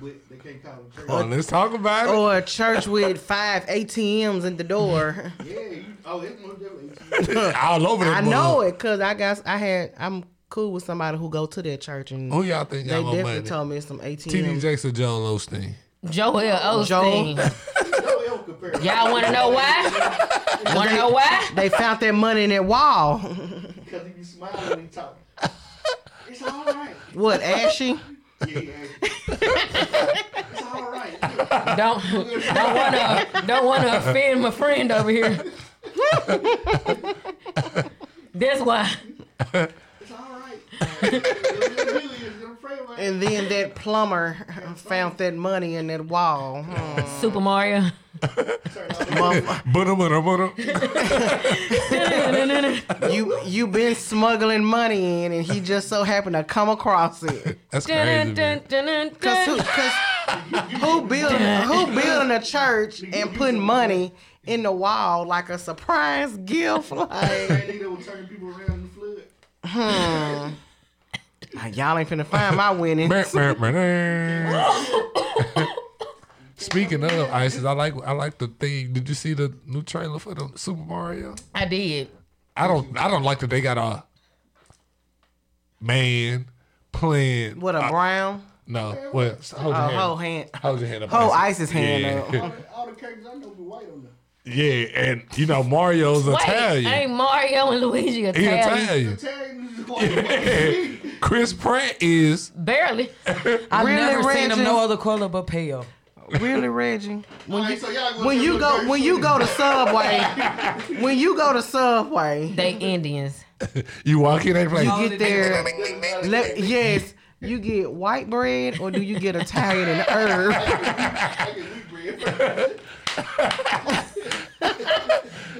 but they can't call it a church. Oh, let's talk about it. Or a church with five ATMs in the door. yeah, you, oh, it's most definitely. All over the I know it because I got I had I'm cool with somebody who go to that church and Who y'all think they y'all gonna definitely money? told me some TD ATMs. Jakes or Joel Osteen? Joel Osteen. Joel. it. Y'all want to know why? Want to know why? They found that money in that wall. Because he be smiling when he talk. It's all right. what ashy? It's all right. Don't don't want to don't want to offend my friend over here. That's why. It's all right. It really is. I'm afraid of it. And then that plumber found that money in that wall. Hmm. Super Mario. You you been smuggling money in, and he just so happened to come across it. That's crazy. Dun, dun, man. dun, dun, Cause, who, cause who building who building a church and putting money in the wall like a surprise gift? Like, That nigga was turning people around in the flood. hmm. Y'all ain't finna find my winnings. Speaking of ISIS, I like I like the thing. Did you see the new trailer for the Super Mario? I did. I don't I don't like that they got a man playing. What a uh, brown? no, well, hold your Oh, hand. whole hand. Hold your hand up. Whole ISIS hand Yeah. up. All the, all the characters I know be white on there. Yeah, and you know Mario's Wait, Italian. ain't Mario and Luigi He Italian? Italian. Italian is white. Chris Pratt is. Barely. I've Really, never seen them Reggie? no other color but pale. Really, Reggie? When Alright, you, so when you go when you go to Subway, when you go to Subway, They Indians. You walk in, they play. you get there. Let, yes, you get white bread or do you get Italian and herb? I get wheat bread.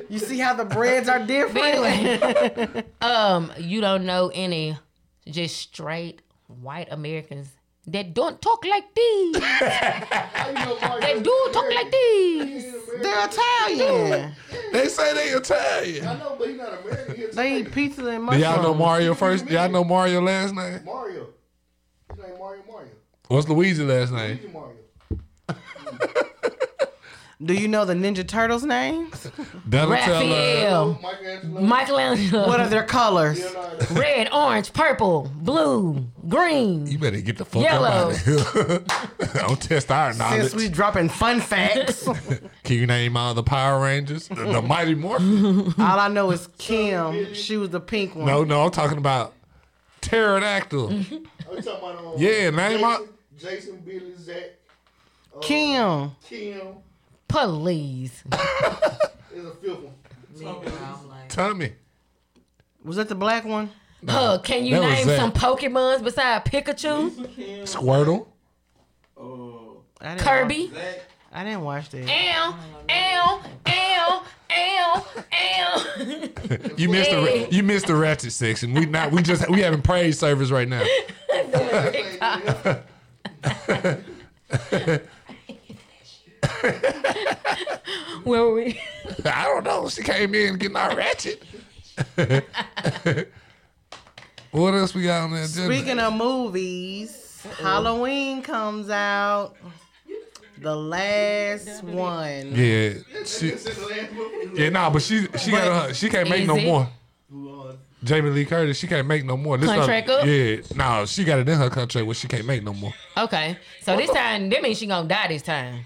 You see how the breads are different. Um, you don't know any just straight white Americans that don't talk like these. How you know Mario? They do talk like these. They're Italian. They say they Italian. I know, but he's not American. He's They eat pizza and Do mushrooms. y'all know Mario first? Y'all know Mario last name? Mario. His name Mario Mario. What's Luigi last name? Luigi Mario. Do you know the Ninja Turtles names? Donatello. Raphael, Michelangelo. Michelangelo, What are their colors? Red, orange, purple, blue, green. You better get the fuck Yellow. out of here. Don't test our knowledge. Since we dropping fun facts, Can you name all the Power Rangers? The, the Mighty Morphin? all I know is Kim. She was the pink one. No, no, I'm talking about Pterodactyl. Are talking about um, Yeah, name Jason, out- Jason, Billy, Zach, uh, Kim. Kim Please. is a fifth one. I'm like, Tommy. Was that the black one? Huh, can you that was name Zach. some Pokemons besides Pikachu? Squirtle. Uh, I didn't Kirby? Zach. I didn't watch that. Ow, ow, ow, ow, ow. You missed the you missed the ratchet section. We not we just we having praise service right now. Where were we? I don't know. She came in getting our ratchet. what else we got on the agenda? Speaking of movies, Halloween comes out. The last one. yeah, she, This is the last one. yeah, nah, but she she got her, she can't make no it? more. Jamie Lee Curtis, she can't make no more. This Contract her, up? Yeah, no, she got it in her contract where she can't make no more. Okay, so this time, that means she gonna die this time.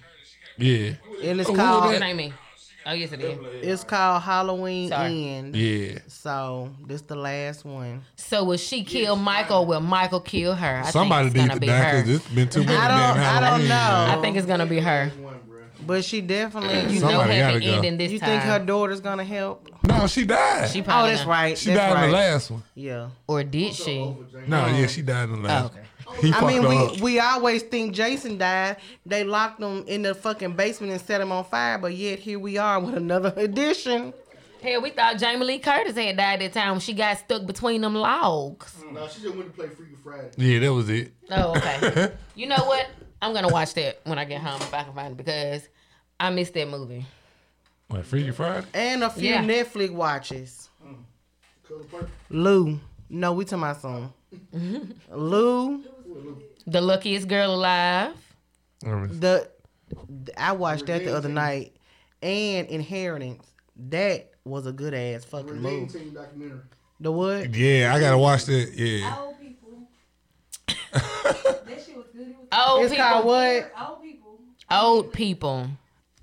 Yeah, And it's Who called That ain't me. Oh, yes, it is. it's called Halloween Sorry. End. yeah. So this the last one. So will she kill Michael or will Michael kill her? I Somebody think it's gonna to be die her. because it's been too many I don't- I don't Halloween. know. I think it's gonna be her. But she definitely. You, No Somebody happy gotta go. ending this you time. think her daughter's gonna help? No, she died. She She, Oh, that's not. right. died that's right. in the last one. Yeah. Or did she? No, yeah, she died in the last Oh, okay. One. He I mean, we up. we always think Jason died. They locked him in the fucking basement and set him on fire. But yet here we are with another edition. Hell, we thought Jamie Lee Curtis had died that time when she got stuck between them logs. Mm, no, she just went to play Freaky Friday. Yeah, that was it. Oh, okay. you know what? I'm gonna watch that when I get home if I can find it because I missed that movie. What, Freaky Friday? And a few Yeah. Netflix watches. Mm. Color purple. Lou. No, we talking about some. Lou. The luckiest girl alive. The I watched that the other night. And Inheritance. That was a good ass fucking Revenge movie. The what? Yeah, I gotta watch that. Yeah. Old people. that shit was good. It was Old It's called what? old people. Old people.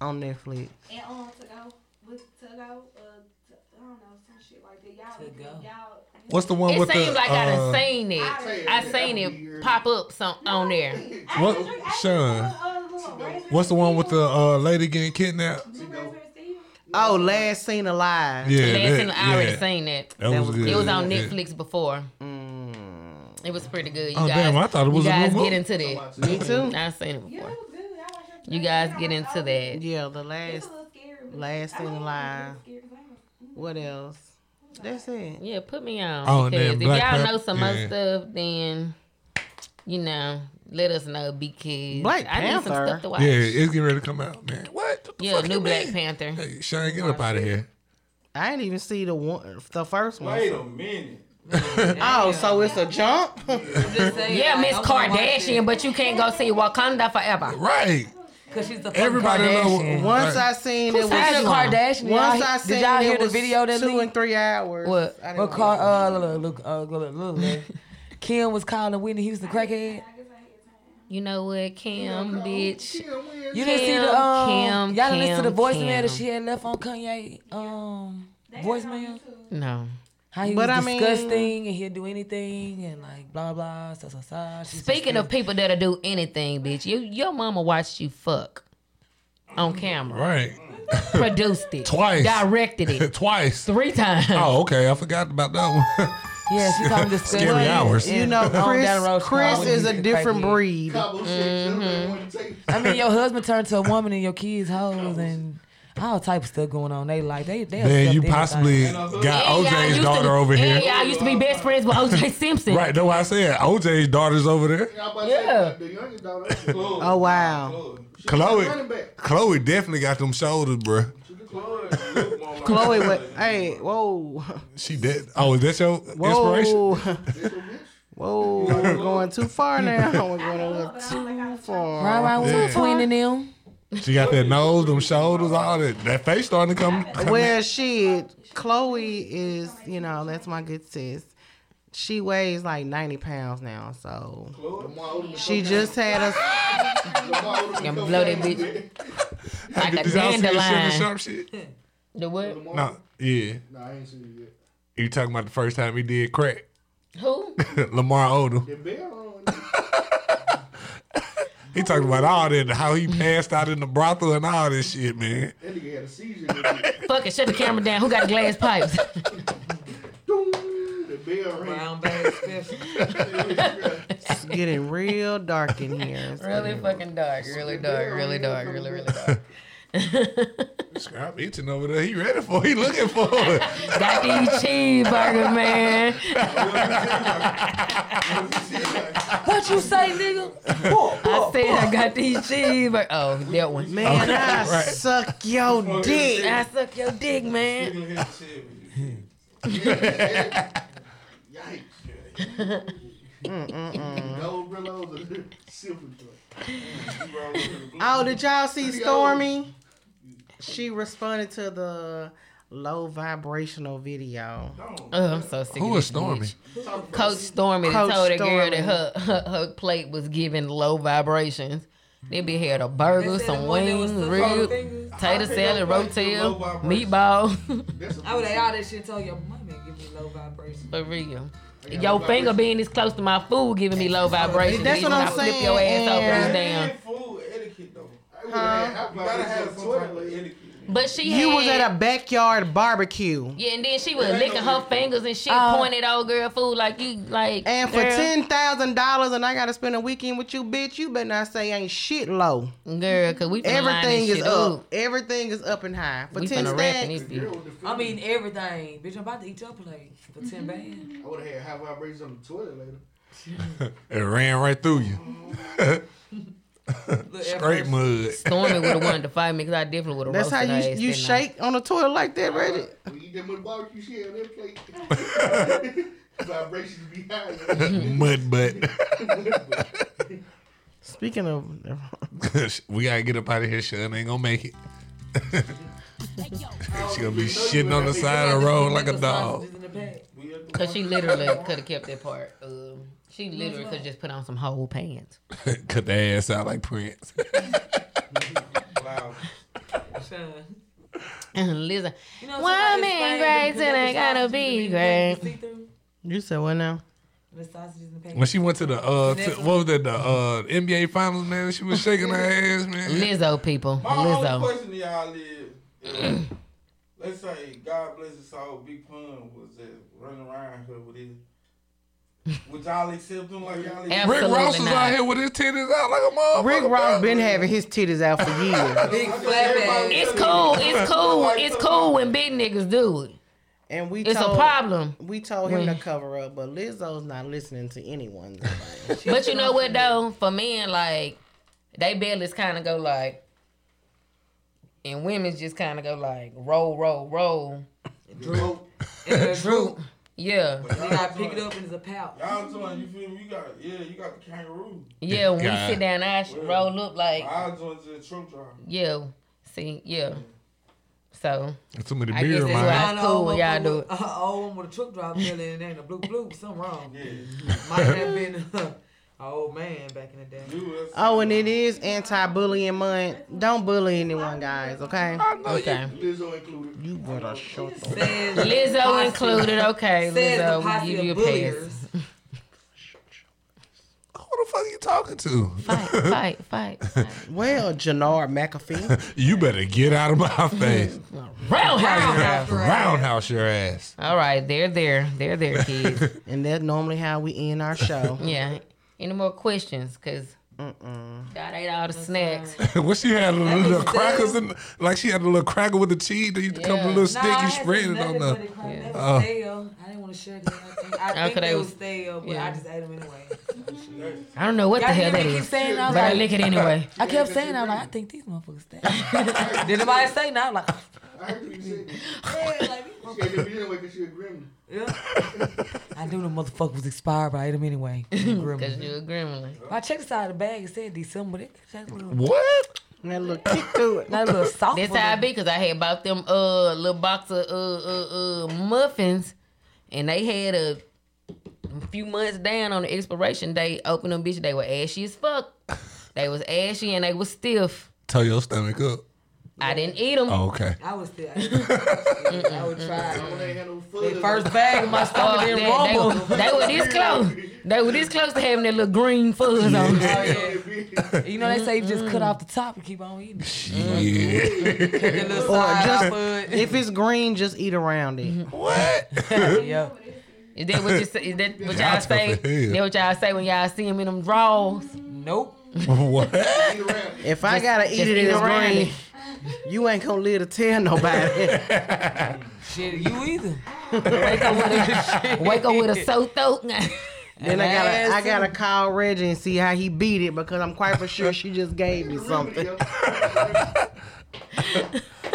On Netflix. And um, took out with took out uh, t- I don't know some shit like that. Y'all, To go. y'all. What's the one It with seems the? like I done uh, seen it. I seen it pop up some on there. What, Sean? What's the one with the uh, lady getting kidnapped? Oh, Last Seen Alive. Yeah, Last that, thing I already yeah. seen that. That was good. It was on Yeah. Netflix before. Mm. It was pretty good. You Oh, guys, damn, I thought it was you guys new get into that. Me too. I've seen it before. it was good. I watched it. You guys get into that. Yeah, the last. a little Last Seen Alive. it's scary 'cause I ain't- What else? That's it. Yeah, put me on. Oh, because if Black y'all Panther- know some yeah. other stuff, then you know let us know because Black I need some Panther? stuff to watch. Yeah, it's getting ready to come out, man. What? the Yeah, fuck new Black mean? Panther. Hey, Shine, get up out of here. I didn't even see the one, the first one. Wait a minute. Oh, so it's a jump? Saying, Yeah, Miss I'm gonna watch Kardashian, but you can't go see Wakanda forever. Right. Cause she's the fucking Everybody know- Kardashian. Once Right. I seen Who it was said the Kardashian? Did Once y'all- I did seen y'all it hear the was video that two leaked? and three hours. What? I didn't What watch car? Uh, look, look, uh, look, look, look. Kim was calling Whitney Houston crackhead. You know what, Kim, bitch? You didn't see Kim, the um, Kim, y'all didn't listen to the Kim, voicemail that she had left on Kanye um voicemail. No. How he But was I mean- disgusting and he'll do anything and like blah blah. So, so, so. Speaking of people that'll do anything, bitch, you, your mama watched you fuck on camera, Right. produced it, Twice. directed it Twice. three times. Oh, okay. I forgot about that one. yeah, she called me disgusting. Scary hours. You know, Chris, Chris is a different breed. Mm-hmm. want to take. I mean, your husband turned to a woman and your kids hoes and all type of stuff going on. They like they they. Then you possibly anything. got OJ's daughter to, over here. And y'all used to be best friends with OJ Simpson. Right, that's why I said OJ's daughter's over there. Y'all about to Yeah. the youngest daughter. Khloe. Oh wow. Khloe. Khloe, Running back. Khloe definitely got them shoulders, bro. Khloe. look more like- Khloe, what? Hey, whoa, She did. Oh, is that your inspiration? whoa, whoa! We're going too far now. We're going a little too far. Right, right, Yeah. between them. She got that nose, them shoulders, all that. That face starting to come. come Well, shit, Khloe is, you know, that's my good sis. She weighs like 90 pounds now, so she just had a. Lamar Odom Gonna blow that bitch like a Did y'all see the Sugar dandelion. Sharp shit? The what? Lamar No, yeah. Nah, I ain't seen it yet. You talking about the first time he did crack? Who? Lamar Odom. The bear on. He talking about all that, how he passed out in the brothel and all this shit, man. That nigga had a seizure. Fuck it, shut the camera down. Who got glass pipes? bear. Brown bag special. It's getting real dark in here. It's really fucking dark. Really dark. Really dark. Really, really dark. Scrap eating over there. He ready for it. He looking for it. Got these cheeseburgers, man. What you say, nigga? I said I got these cheeseburgers. Oh, that one. Man, I right. suck your dick. I suck your dick, man. Nigga hit the shit with you. Yikes. Gold Brillos or silver joint. Oh, did y'all see Stormy? She responded to the low vibrational video. Oh, I'm so sick. Who of is Stormy? bitch. Coach Stormy Coach told a girl that her, her her plate was giving low vibrations. They be had a burger, some the one that was wings, sucking ribs, tater salad, Low rotel, meatball. That's a I would have all that shit told your mommy give me low vibration. For real. Your finger being this close to my food giving me low vibrations. That's what I'm I flip saying, your ass over and- this damn. Ain't food etiquette though. I would've had You gotta have some type of etiquette. But she You had, was at a backyard barbecue. yeah, and then she was Yeah, licking know her fingers and shit, Uh, pointing at old girl food like you like. And for girl, ten thousand dollars, and I gotta spend a weekend with you, bitch. You better not say ain't shit low. girl, cause we Everything is shit up. Everything is up and high. For We ten finna stacks, this bitch. Girl with the I mean everything. Bitch, I'm about to eat your plate for 10 band. I would have had high vibrations on the toilet later. It ran right through you. Look, Straight mud. Stormy would have wanted to fight me because I definitely would have. that's how you you shake on the toilet like that, Reggie. When you eat that much barbecue shit on that plate, vibrations be high. Mud butt. Speaking of, we gotta get up out of here. Sean ain't gonna make it. she gonna be shitting on the side of the road like a dog. Cause she literally could have kept that part. Um, she literally could have just put on some whole pants. Cut the ass out like Prince. Loud. Listen, woman great and I gotta be great. you said what now? The sausages and When she went to the uh, to, what was that the uh NBA finals, man? She was shaking her ass, man. Lizzo people, My only Lizzo. question to y'all is, is, let's say God bless his soul, Big Pun was just running around here with his. Would y'all accept him like y'all accept Rick Ross is not. out here with his titties out like a motherfucker. Rick Ross been having his titties out for years. Big flat. It's cool. It's cool. It's cool when big niggas do it. And we It's a problem. We told him to cover up, but Lizzo's not listening to anyone. But you know what though? For men, like they bellies kind of go like, and women's just kind of go like roll, roll, roll. Droop. Droop. Yeah, You gotta pick it up and it's a pouch. Y'all telling you feel me? You got yeah, you got the kangaroo. yeah. When Yeah. we sit down, I should roll up like, I joined the truck driver. yeah. See, yeah. So Too many I guess beer, that's man. why- That's cool when y'all do it. Uh, old one with a truck driver belly and it ain't a blue blue. Something wrong. Yeah. Might have been an old man back in the day. Oh, and it is anti-bullying month. Don't bully anyone, guys. Okay. okay. Lizzo included. You better shut the. Says Lizzo included. Okay, Says the Lizzo, we give you a of pass. bulliers. Who the fuck are you talking to? Fight, fight, fight. fight. Well, Jannard McAfee. You better get out of my face. Roundhouse. your ass. Roundhouse your ass. All right, they're there. They're there, kids. and that's normally how we end our show. Yeah. Any more questions? Cause God ate all the snacks. what she had a little, little crackers stale. in, like she had a little cracker with the cheese. They used to come with a Yeah. little stick. Nah, I you had spread some it on the. buddy crunch. They was Oh. Uh, stale. I didn't want to share that. I think, I think they they was- was stale, but yeah. I just ate them anyway. I don't know what the Y'all hell hear that me keep saying but I I like- lick it anyway. I kept saying, I was like, I think these motherfuckers stale. Did anybody say now? I'm like, I heard you say that. yeah, like, these She had to be anyway because she a gremlin. Yeah. I knew the motherfucker was expired, but I ate them anyway. Cause Gremlin. you a gremlin. I checked the side of the bag. It said December. It had a little, What? That little kick to it. not a little soft. That's how I be, cause I had bought them uh little box of uh uh uh muffins, and they had a few months down on the expiration date. Open them bitch, they were ashy as fuck. They was ashy and they was stiff. Tell your stomach up. I didn't eat them. Oh, okay. I was still. I would try. When they had no The first bag of my Oh, stomach they, didn't they, rumble. were, they were this close. They were this close to having that little green fuzz on. Oh, yeah. You know they say you just cut off the top and keep on eating. Yeah. Cut that little Or side just off if it's green, just eat around it. Mm-hmm. what? yeah. Is that what you say? Is that what Y'all y'all say? as hell. That what y'all say when y'all see them in them drawers? Nope. what? If I gotta eat just it eat in it's around green, you ain't gonna live to tell nobody. Shit, you either. Wake up with a, wake up with a sore throat. then I gotta I gotta call Reggie and see how he beat it because I'm quite for sure she just gave me something.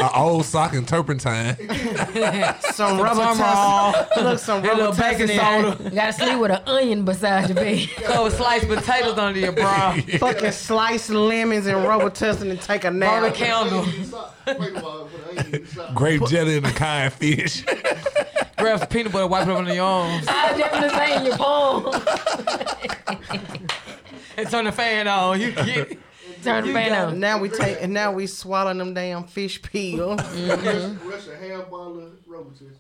An old sock and turpentine. Some rubber tussle. Look, some That little rubber baking tussle. soda. You gotta sleep with an onion beside your bed. Cover sliced potatoes under your bra. Fucking slice lemons and rubber tussle and take a nap. Burn a nap. candle. Grape jelly and a cayenne fish. Grab some peanut butter, wipe it up under your arms, I definitely say in your palm. and turn the fan on. You get it. Turn the fan on. Now we take and now we swallowing them damn fish peels. Rush a half bottle of Robitussin.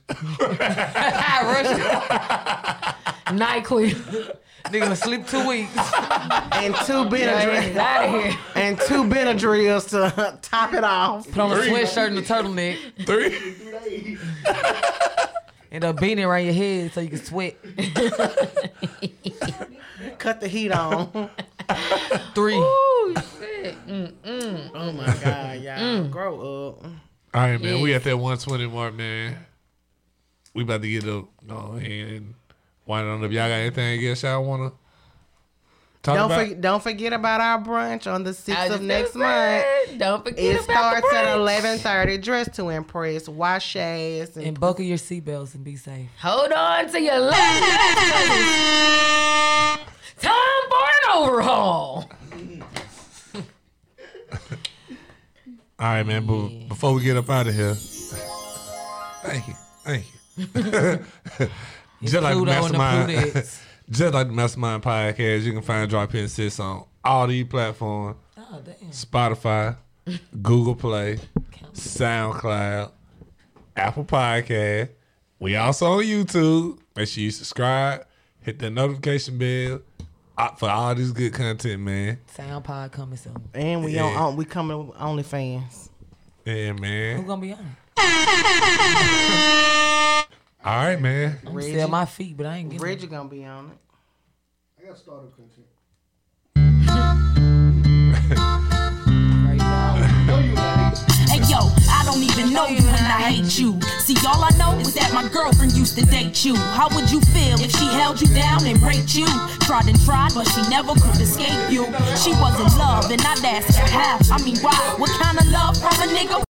Rush NyQuil. Nigga gonna sleep two weeks. and two Benadryl out of here. and two Benadryls to top it off. Put on a sweatshirt and a turtleneck. Three. Three days. And a beanie around your head so you can sweat. Cut the heat on. Three. Ooh, shit. Mm-mm. Oh my god, y'all mm. grow up. All right, man. We at that 120 mark, man. We about to get up. Go ahead and wind on up. Y'all got anything else y'all want to talk Don't about? forget, don't forget about our brunch on the sixth of next month. Don't forget about It about starts the at brunch. eleven thirty. Dress to impress. Wash ass and, And buckle your seatbelts and be safe. Hold on to your last Time for an overhaul. All right, man. But before we get up out of here, thank you, thank you. just like the mastermind, just like the mastermind podcast, you can find Drop In Sis on all these platforms: Oh. Spotify, Google Play, SoundCloud, Apple Podcast. We also on YouTube. Make sure you subscribe, hit that notification bell for all this good content, man. Sound pod coming soon. and we Yeah. on, on we coming with OnlyFans. Yeah, man. Who gonna be on? it? All right, man. I'm gonna sell my feet, but I ain't getting Reggie gonna be on it. I got startup content. Don't even know you and I hate you. See, all I know is that my girlfriend used to date you. How would you feel if she held you down and raped you? Tried and tried, but she never could escape you. She was in love, and I'd ask her how. I mean, why? What kind of love from a nigga?